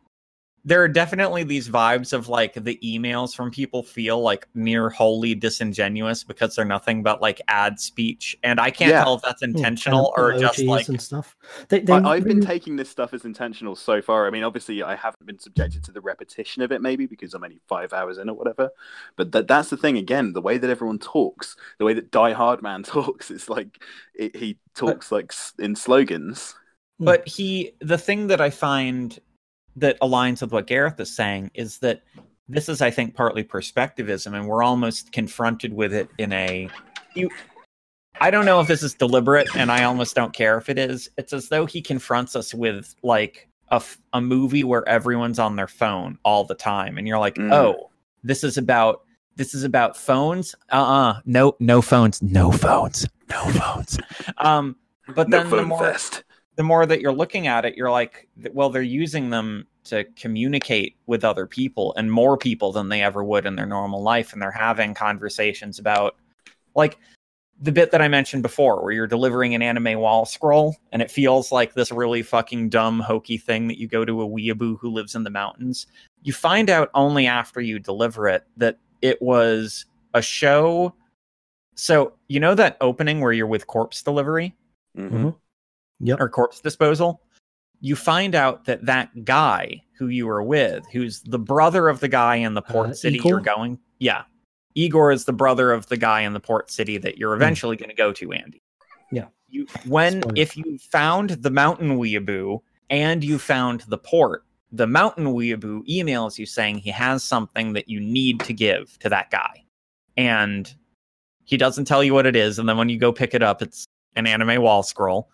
there are definitely these vibes of like the emails from people feel like near wholly disingenuous because they're nothing but like ad speech and I can't Yeah. tell if that's Hmm, intentional kind or just like and stuff. They, they I, I've been taking this stuff as intentional so far. I mean, obviously, I haven't been subjected to the repetition of it, maybe because I'm only five hours in or whatever. But that, that's the thing. Again, the way that everyone talks, the way that Die Hard Man talks, it's like it, he talks like in slogans. but he the thing that i find that aligns with what gareth is saying is that this is i think partly perspectivism and we're almost confronted with it in a you i don't know if this is deliberate and i almost don't care if it is. It's as though he confronts us with like a, f- a movie where everyone's on their phone all the time and you're like Mm. oh this is about this is about phones? Uh-uh. No no phones. No phones. No phones. Um but no then the more fest. The more that you're looking at it, you're like, well, they're using them to communicate with other people and more people than they ever would in their normal life. And they're having conversations about, like, the bit that I mentioned before, where you're delivering an anime wall scroll and it feels like this really fucking dumb, hokey thing that you go to a weeaboo who lives in the mountains. You find out only after you deliver it that it was a show. So, you know that opening where you're with corpse delivery? Mhm. Yep. or corpse disposal, you find out that that guy who you were with, who's the brother of the guy in the port Uh, city Igor? you're going. Yeah. Igor is the brother of the guy in the port city that you're eventually going to go to, Andy. Hmm. Yeah. You when Spoiler. if you found the mountain weeaboo and you found the port, the mountain weeaboo emails you saying he has something that you need to give to that guy. And he doesn't tell you what it is, and then when you go pick it up, it's an anime wall scroll.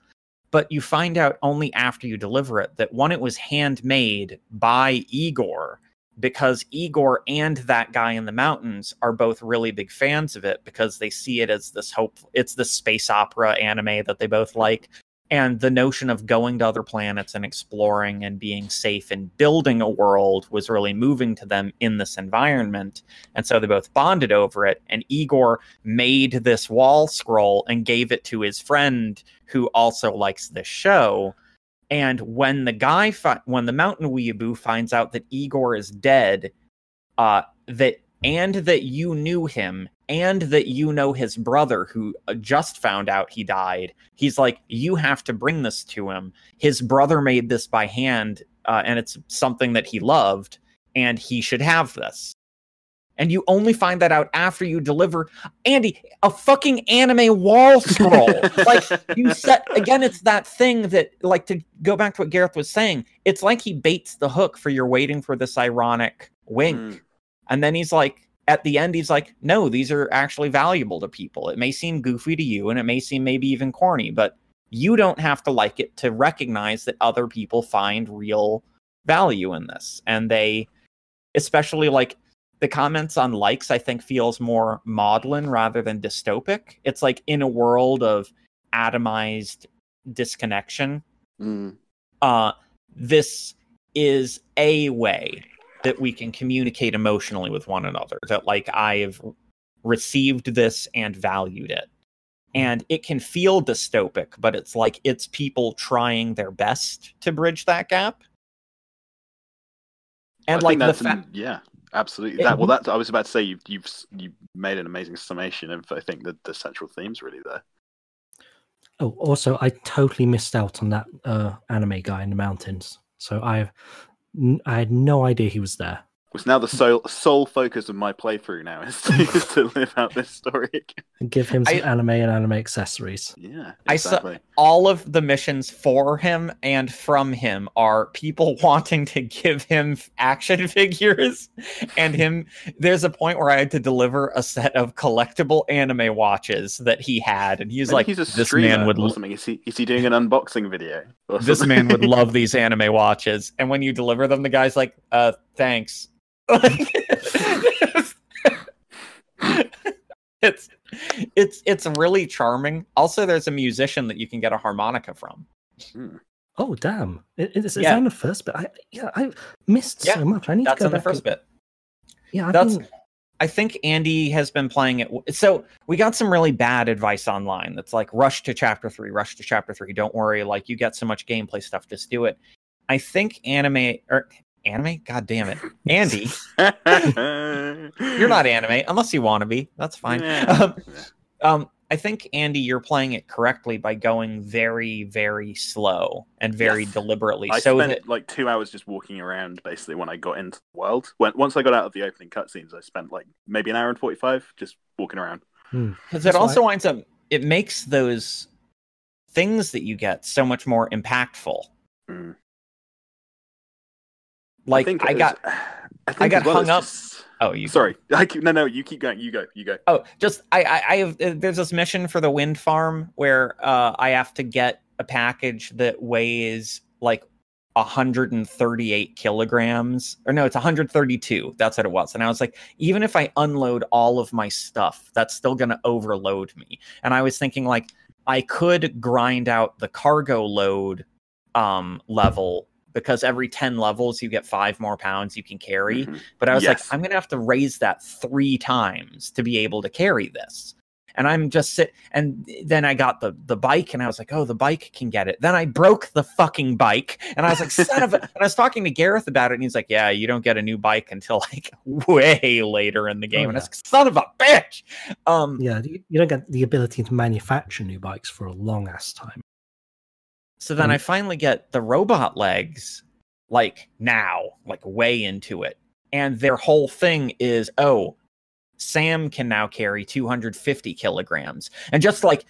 But you find out only after you deliver it that one, it was handmade by Igor because Igor and that guy in the mountains are both really big fans of it because they see it as this hope it's the space opera anime that they both like and the notion of going to other planets and exploring and being safe and building a world was really moving to them in this environment. And so they both bonded over it and Igor made this wall scroll and gave it to his friend who also likes this show and when the guy, fi- when the mountain weeaboo finds out that Igor is dead, uh, that and that you knew him, and that you know his brother who uh, just found out he died, he's like, you have to bring this to him. His brother made this by hand, uh, and it's something that he loved, and he should have this. And you only find that out after you deliver Andy a fucking anime wall scroll. like you set again it's that thing that like to go back to what gareth was saying it's like he baits the hook for you're waiting for this ironic wink Mm. and then he's like at the end he's like no these are actually valuable to people it may seem goofy to you and it may seem maybe even corny but you don't have to like it to recognize that other people find real value in this and they especially like the comments on likes i think feels more maudlin rather than dystopic. It's like in a world of atomized disconnection. Mm. uh this is a way that we can communicate emotionally with one another that like i've received this and valued it. And it can feel dystopic but it's like it's people trying their best to bridge that gap. And I like the fact an- yeah, absolutely. That well, that's I was about to say you've you've you made an amazing summation of I think the the central themes really there. Oh, also, I totally missed out on that uh, anime guy in the mountains. So I, I had no idea he was there. It's now the sole sole focus of my playthrough now is to, is to live out this story again. And give him some I- anime and anime accessories. Yeah, I saw- all of the missions for him and from him are people wanting to give him action figures and him there's a point where i had to deliver a set of collectible anime watches that he had and he's Maybe like he's a this streamer man would or something. Is he is he doing an unboxing video? this man would love these anime watches and when you deliver them the guy's like uh thanks it's it's it's really charming also there's a musician that you can get a harmonica from hmm. Oh damn! It, it's, it's Yeah. on the first bit. I, yeah, I missed Yeah, so much. I need that's to go in the first and- bit Yeah, I've That's- been- I think Andy has been playing it. So we got some really bad advice online. That's like rush to chapter three, rush to chapter three. Don't worry, like you get so much gameplay stuff, just do it. I think anime or anime. God damn it, Andy, you're not anime unless you want to be. That's fine. Um, um, I think Andy, you're playing it correctly by going very, very slow and very Yes. deliberately. I so spent that like two hours just walking around basically when I got into the world. When once I got out of the opening cutscenes, I spent like maybe an hour and forty five just walking around. hmm. because That's it why- also winds up it makes those things that you get so much more impactful. Mm. Like think I, got was- I, think got as well hung up- just- oh you Sorry, I keep, no, no. You keep going. You go. You go. oh just I I, I have uh, there's this mission for the wind farm where uh, I have to get a package that weighs like 138 kilograms or no it's 132 that's what it was and i was like even if i unload all of my stuff that's still going to overload me and i was thinking like i could grind out the cargo load um level because every 10 levels you get five more pounds you can carry Mhm. but I was Yes. like, I'm gonna have to raise that three times to be able to carry this. And I'm just sit and then I got the the bike and I was like, oh, the bike can get it. Then I broke the fucking bike and I was like, son of a and I was talking to Gareth about it and he's like, Yeah, you don't get a new bike until like way later in the game. Oh, and I was like, son of a bitch. Um Yeah, you, you don't get the ability to manufacture new bikes for a long ass time. So then Mm. I finally get the robot legs, like now, like way into it. And their whole thing is, oh, Sam can now carry 250 kilograms. And just like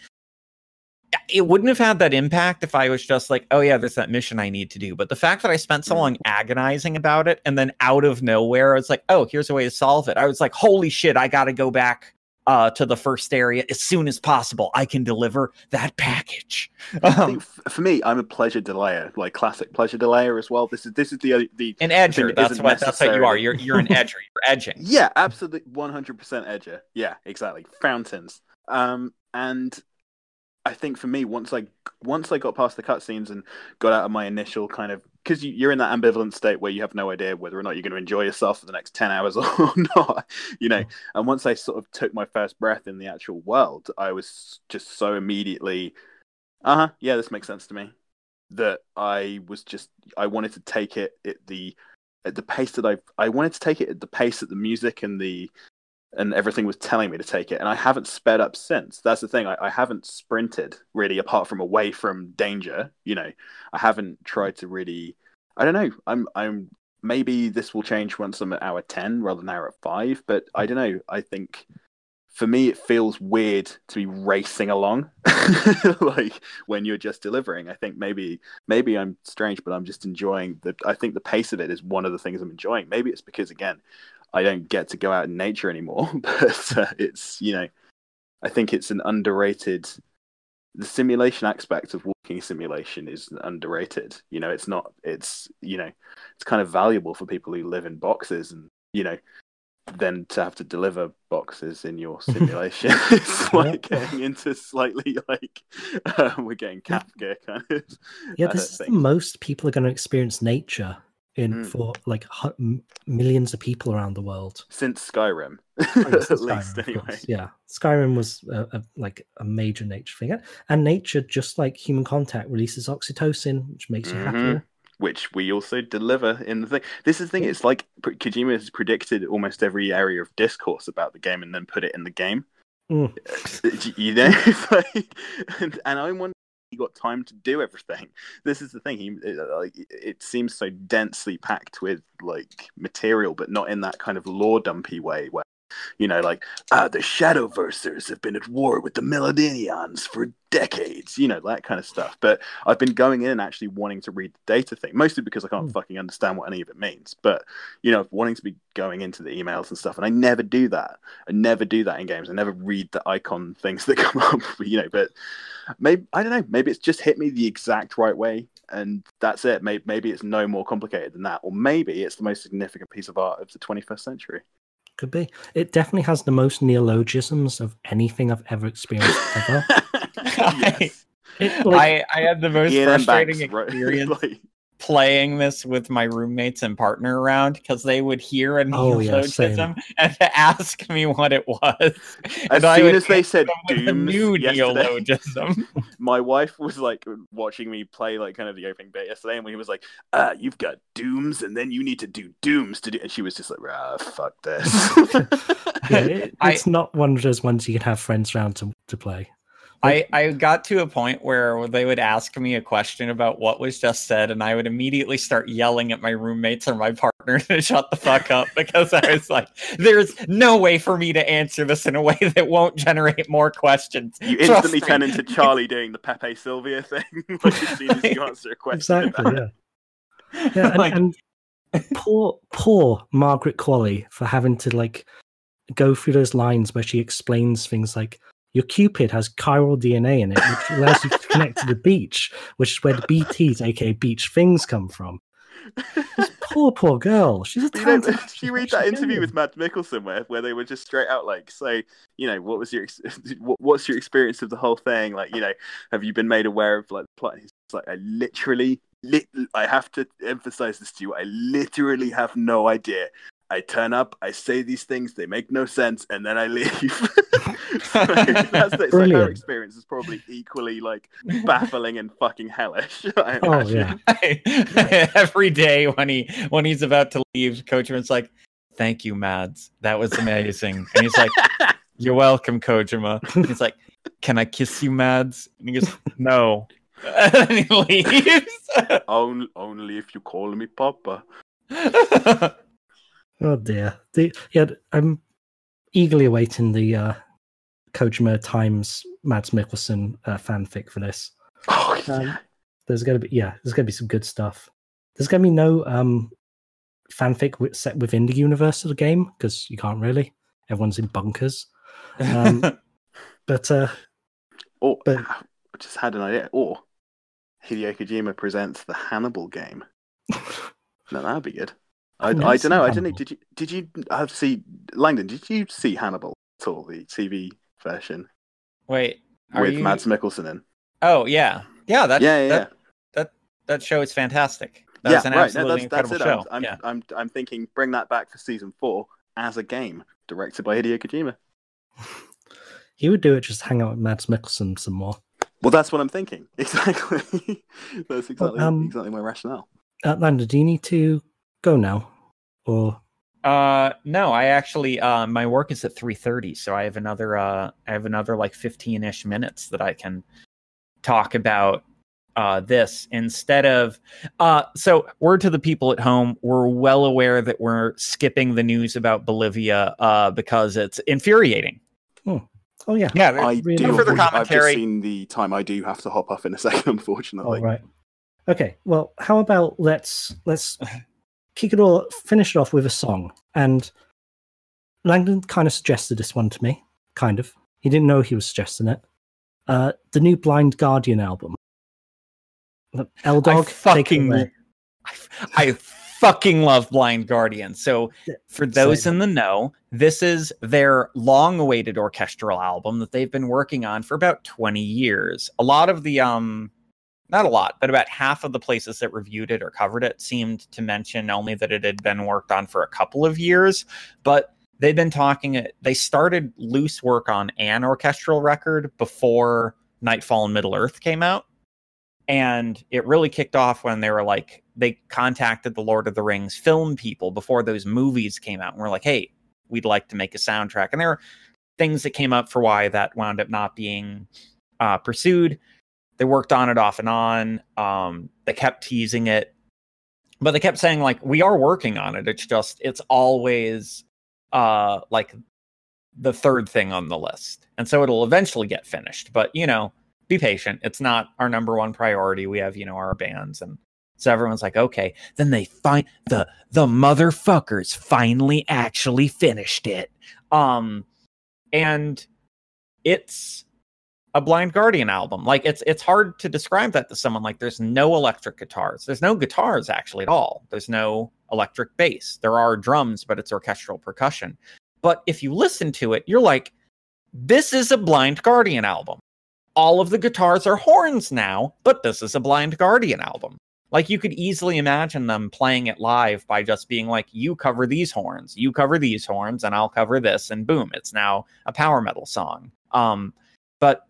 it wouldn't have had that impact if I was just like, oh yeah, there's that mission I need to do. But the fact that I spent so long agonizing about it and then out of nowhere, I was like, oh, here's a way to solve it. I was like, holy shit, I gotta go back uh, to the first area as soon as possible. I can deliver that package. Um, for me, I'm a pleasure delayer, like classic pleasure delayer as well. This is this is the the an edger. That's what that's what you are. You're you're an edger. You're edging. Yeah, absolutely, 100% edger. Yeah, exactly. Fountains. Um, and I think for me, once I once I got past the cutscenes and got out of my initial kind of because you, are in that ambivalent state where you have no idea whether or not you're going to enjoy yourself for the next ten hours or not, you know. And once I sort of took my first breath in the actual world, I was just so immediately, uh huh, yeah, this makes sense to me. That I was just I wanted to take it at the at the pace that I I wanted to take it at the pace that the music and the and everything was telling me to take it and i haven't sped up since. That's the thing I, I, haven't sprinted really apart from away from danger you know. I haven't tried to really i don't know i'm i'm maybe this will change once i'm at hour 10 rather than hour 5 but i don't know i think for me it feels weird to be racing along like when you're just delivering. I think maybe maybe i'm strange but i'm just enjoying the i think the pace of it is one of the things i'm enjoying. Maybe it's because again I don't get to go out in nature anymore. But uh, it's you know, I think it's an underrated. The simulation aspect of walking simulation is underrated. You know, it's not. It's you know, it's kind of valuable for people who live in boxes and you know, then to have to deliver boxes in your simulation it's like getting into slightly like um, we're getting Kafka kind of. Yeah, this is the most people are going to experience nature in mm. for like millions of people around the world since Skyrim, at Skyrim, least anyway. Yeah, Skyrim was a, a, like a major nature figure, and nature, just like human contact, releases oxytocin, which makes you mm-hmm. happier. Which we also deliver in the thing. This is the thing. It's like Kojima has predicted almost every area of discourse about the game and then put it in the game. Mm. You know, and, and I'm he got time to do everything. This is the thing. He it, uh, like it seems so densely packed with like material, but not in that kind of lore dumpy way where you know, like uh, the Shadowversers have been at war with the Melodians for decades, you know, that kind of stuff. But I've been going in and actually wanting to read the data thing, mostly because I can't mm. fucking understand what any of it means. But you know, wanting to be going into the emails and stuff, and I never do that. I never do that in games. I never read the icon things that come up, you know. But maybe I don't know. Maybe it's just hit me the exact right way, and that's it. Maybe, maybe it's no more complicated than that, or maybe it's the most significant piece of art of the 21st century. Could be. It definitely has the most neologisms of anything I've ever experienced ever. yes. I, like, I, I had the most frustrating Banks, experience. Right? Playing this with my roommates and partner around because they would hear a neologism oh, yeah, and ask me what it was. As and soon as they said "dooms," new neologism, my wife was like watching me play like kind of the opening bit yesterday, and he was like, "Ah, you've got dooms, and then you need to do dooms to do," and she was just like, "Ah, fuck this." yeah, it, it's I, not one of those ones you can have friends around to to play. I, I got to a point where they would ask me a question about what was just said, and I would immediately start yelling at my roommates or my partner to shut the fuck up because I was like, "There's no way for me to answer this in a way that won't generate more questions." You instantly turn into Charlie doing the Pepe Silvia thing, like as soon as you answer a question. Exactly. Yeah. Yeah, and, like... and poor, poor Margaret Qualley for having to like go through those lines where she explains things like your Q-pid has chiral DNA in it, which allows you to connect to the beach, which is where the BTs, aka beach things, come from. This poor, poor girl. She's a talented. You know, she read that interview with Mads Mikkelsen where, where they were just straight out like, say, you know, what was your, what's your experience of the whole thing? Like, you know, have you been made aware of like the plot? He's like, I literally, lit, I have to emphasize this to you. I literally have no idea. I turn up, I say these things, they make no sense, and then I leave. So that's the, so her experience is probably equally like baffling and fucking hellish. oh yeah. Every day when he when he's about to leave, Kojima's like, "Thank you, Mads. That was amazing." And he's like, "You're welcome, Kojima." And he's like, "Can I kiss you, Mads?" And he goes, "No." and he leaves. only, only if you call me Papa. Oh dear. The, yeah, I'm eagerly awaiting the uh, Kojima Times Mads Mikkelsen uh, fanfic for this. Oh, Um, yeah. There's gonna be yeah, there's gonna be some good stuff. There's gonna be no um fanfic set within the universe of the game because you can't really. Everyone's in bunkers. Um, But uh, Or but- I just had an idea. Or Hideo Kojima presents the Hannibal game. No, that'd be good. I, I don't know. I seen don't know. Did you did you have see Langdon? Did you see Hannibal at all? The TV version Wait, are with you? Mads Mikkelsen in. Oh yeah, yeah. That yeah, yeah, yeah. that that show is fantastic. That yeah, was an right. No, absolutely that's, that's incredible it. show. I'm, yeah. I'm, I'm, I'm thinking bring that back for season four as a game directed by Hideo Kojima. he would do it just hang out with Mads Mikkelsen some more. Well, that's what I'm thinking. Exactly. that's exactly um, exactly my rationale. Lando, do you need to go now, or Uh, no, I actually uh, my work is at three thirty, so I have another uh, I have another like fifteen ish minutes that I can talk about uh this instead of uh so word to the people at home we're well aware that we're skipping the news about bolivia uh because it's infuriating oh oh yeah, yeah I really do. for the I've just seen the time. I do have to hop off in a second, unfortunately. all right. Okay, well, how about let's let's kick it all, finish it off with a song. And Langdon kind of suggested this one to me, kind of. He didn't know he was suggesting it. Uh, the new Blind Guardian album. L Dog, fucking-. I, I fucking love Blind Guardian. So, for those Same. in the know, this is their long awaited orchestral album that they've been working on for about 20 years. A lot of the, um, not a lot, but about half of the places that reviewed it or covered it seemed to mention only that it had been worked on for a couple of years. But they've been talking, they started loose work on an orchestral record before Nightfall in Middle Earth came out and it really kicked off when they were like they contacted the lord of the rings film people before those movies came out and were like hey we'd like to make a soundtrack and there are things that came up for why that wound up not being uh, pursued they worked on it off and on um, they kept teasing it but they kept saying like we are working on it it's just it's always uh like the third thing on the list and so it'll eventually get finished but you know be patient. It's not our number one priority. We have, you know, our bands and so everyone's like, okay, then they find the the motherfuckers finally actually finished it. Um and it's a Blind Guardian album. Like it's it's hard to describe that to someone like there's no electric guitars. There's no guitars actually at all. There's no electric bass. There are drums, but it's orchestral percussion. But if you listen to it, you're like this is a Blind Guardian album all of the guitars are horns now, but this is a Blind Guardian album. Like you could easily imagine them playing it live by just being like, you cover these horns, you cover these horns, and I'll cover this, and boom, it's now a power metal song. Um, but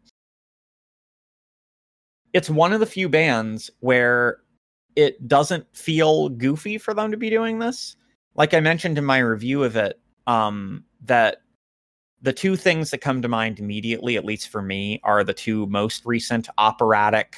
it's one of the few bands where it doesn't feel goofy for them to be doing this. Like I mentioned in my review of it, um, that the two things that come to mind immediately, at least for me, are the two most recent operatic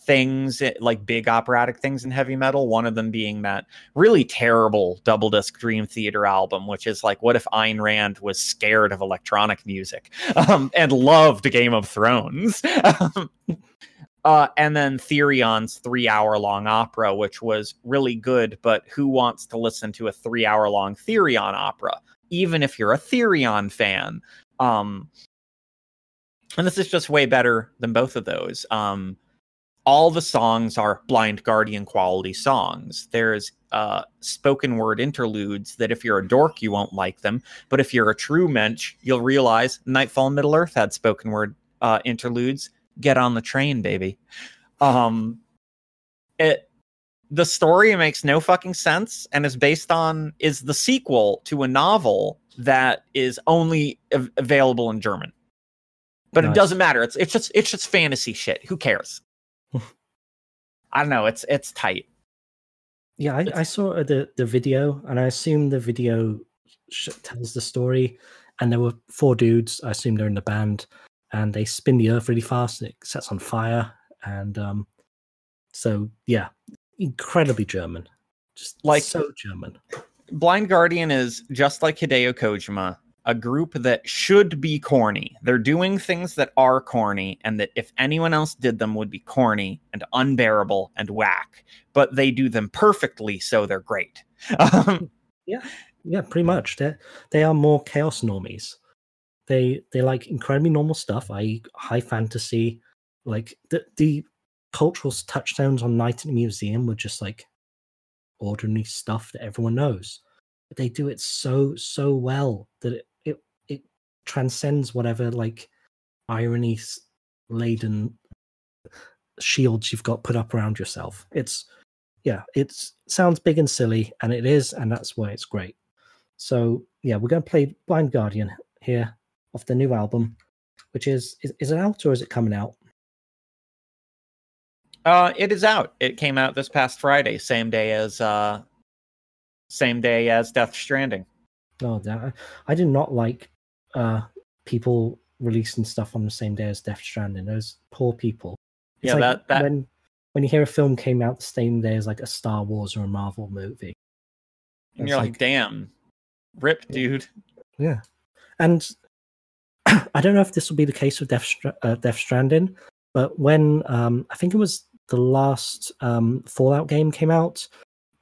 things, eh, like big operatic things in heavy metal. One of them being that really terrible double disc Dream Theater album, which is like, what if Ayn Rand was scared of electronic music um, and loved Game of Thrones? Uh, and then Therion's three hour long opera, which was really good, but who wants to listen to a three hour long Therion opera? even if you're a Therion fan. Um, and this is just way better than both of those. Um, all the songs are Blind Guardian quality songs. There's uh, spoken word interludes that if you're a dork, you won't like them. But if you're a true mensch, you'll realize Nightfall in Middle Earth had spoken word uh, interludes. Get on the train, baby. Um, it the story makes no fucking sense and is based on is the sequel to a novel that is only av- available in German. But it doesn't matter. It's it's just it's just fantasy shit. Who cares? I don't know. It's it's tight. Yeah, I, I saw the the video, and I assume the video sh- tells the story. And there were four dudes. I assume they're in the band, and they spin the earth really fast. And it sets on fire, and um, so yeah, incredibly German, just Like- so German. Blind Guardian is just like Hideo Kojima, a group that should be corny. They're doing things that are corny, and that if anyone else did them would be corny and unbearable and whack. But they do them perfectly, so they're great. Um, Yeah, pretty much. They they are more chaos normies. They they like incredibly normal stuff, i.e., high fantasy. Like the the cultural touchstones on Night in the Museum were just like ordinary stuff that everyone knows. But they do it so so well that it it, it transcends whatever like irony laden shields you've got put up around yourself. It's yeah, it sounds big and silly, and it is, and that's why it's great. So yeah, we're going to play Blind Guardian here off the new album, which is is, is it out or is it coming out? uh, it is out. It came out this past Friday, same day as uh, same day as Death Stranding. Oh, that, I did not like uh people releasing stuff on the same day as Death Stranding. Those poor people. Yeah, that- that- when when you hear a film came out the same day as like a Star Wars or a Marvel movie. And you're like, like- damn, rip, dude. Yeah, and I don't know if this will be the case with Death, uh, Death Stranding, but when um, I think it was the last um, Fallout game came out,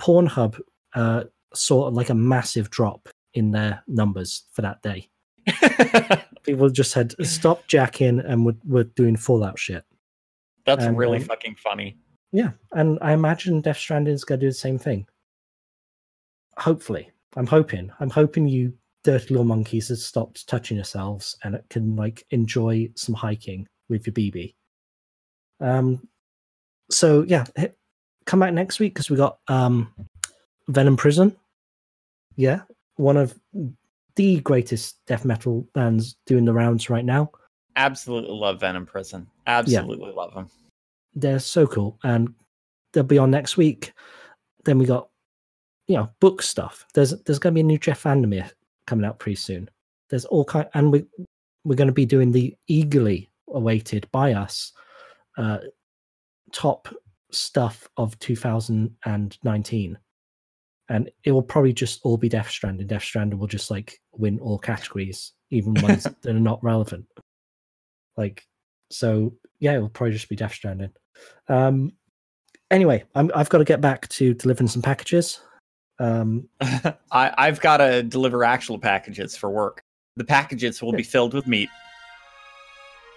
Pornhub uh, saw like a massive drop in their numbers for that day. People just had stop jacking and were, were doing Fallout shit. That's And, really um, fucking funny. Yeah, and I imagine Death Stranding is going to do the same thing. Hopefully, I'm hoping. I'm hoping you dirty little monkeys have stopped touching yourselves and it can like enjoy some hiking with your BB. Um, so yeah, h- come back next week because we got um Venom Prison. Yeah, one of the greatest death metal bands doing the rounds right now. Absolutely love Venom Prison. Absolutely love them. they're so cool and they'll be on next week then we got you know book stuff there's there's going to be a new jeff vandermeer coming out pretty soon there's all kind and we we're going to be doing the eagerly awaited by us uh top stuff of 2019 and it will probably just all be death stranding death stranding will just like win all categories even ones that are not relevant like so yeah, it'll probably just be Death Stranding. Um, anyway, I'm, I've got to get back to delivering some packages. Um, I, I've got to deliver actual packages for work. The packages will be filled with meat.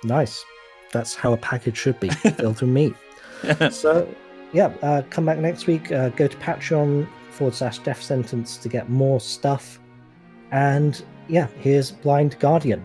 nice. That's how a package should be filled with meat. So, yeah, uh, come back next week. Uh, go to Patreon forward slash Death Sentence to get more stuff. And yeah, here's Blind Guardian.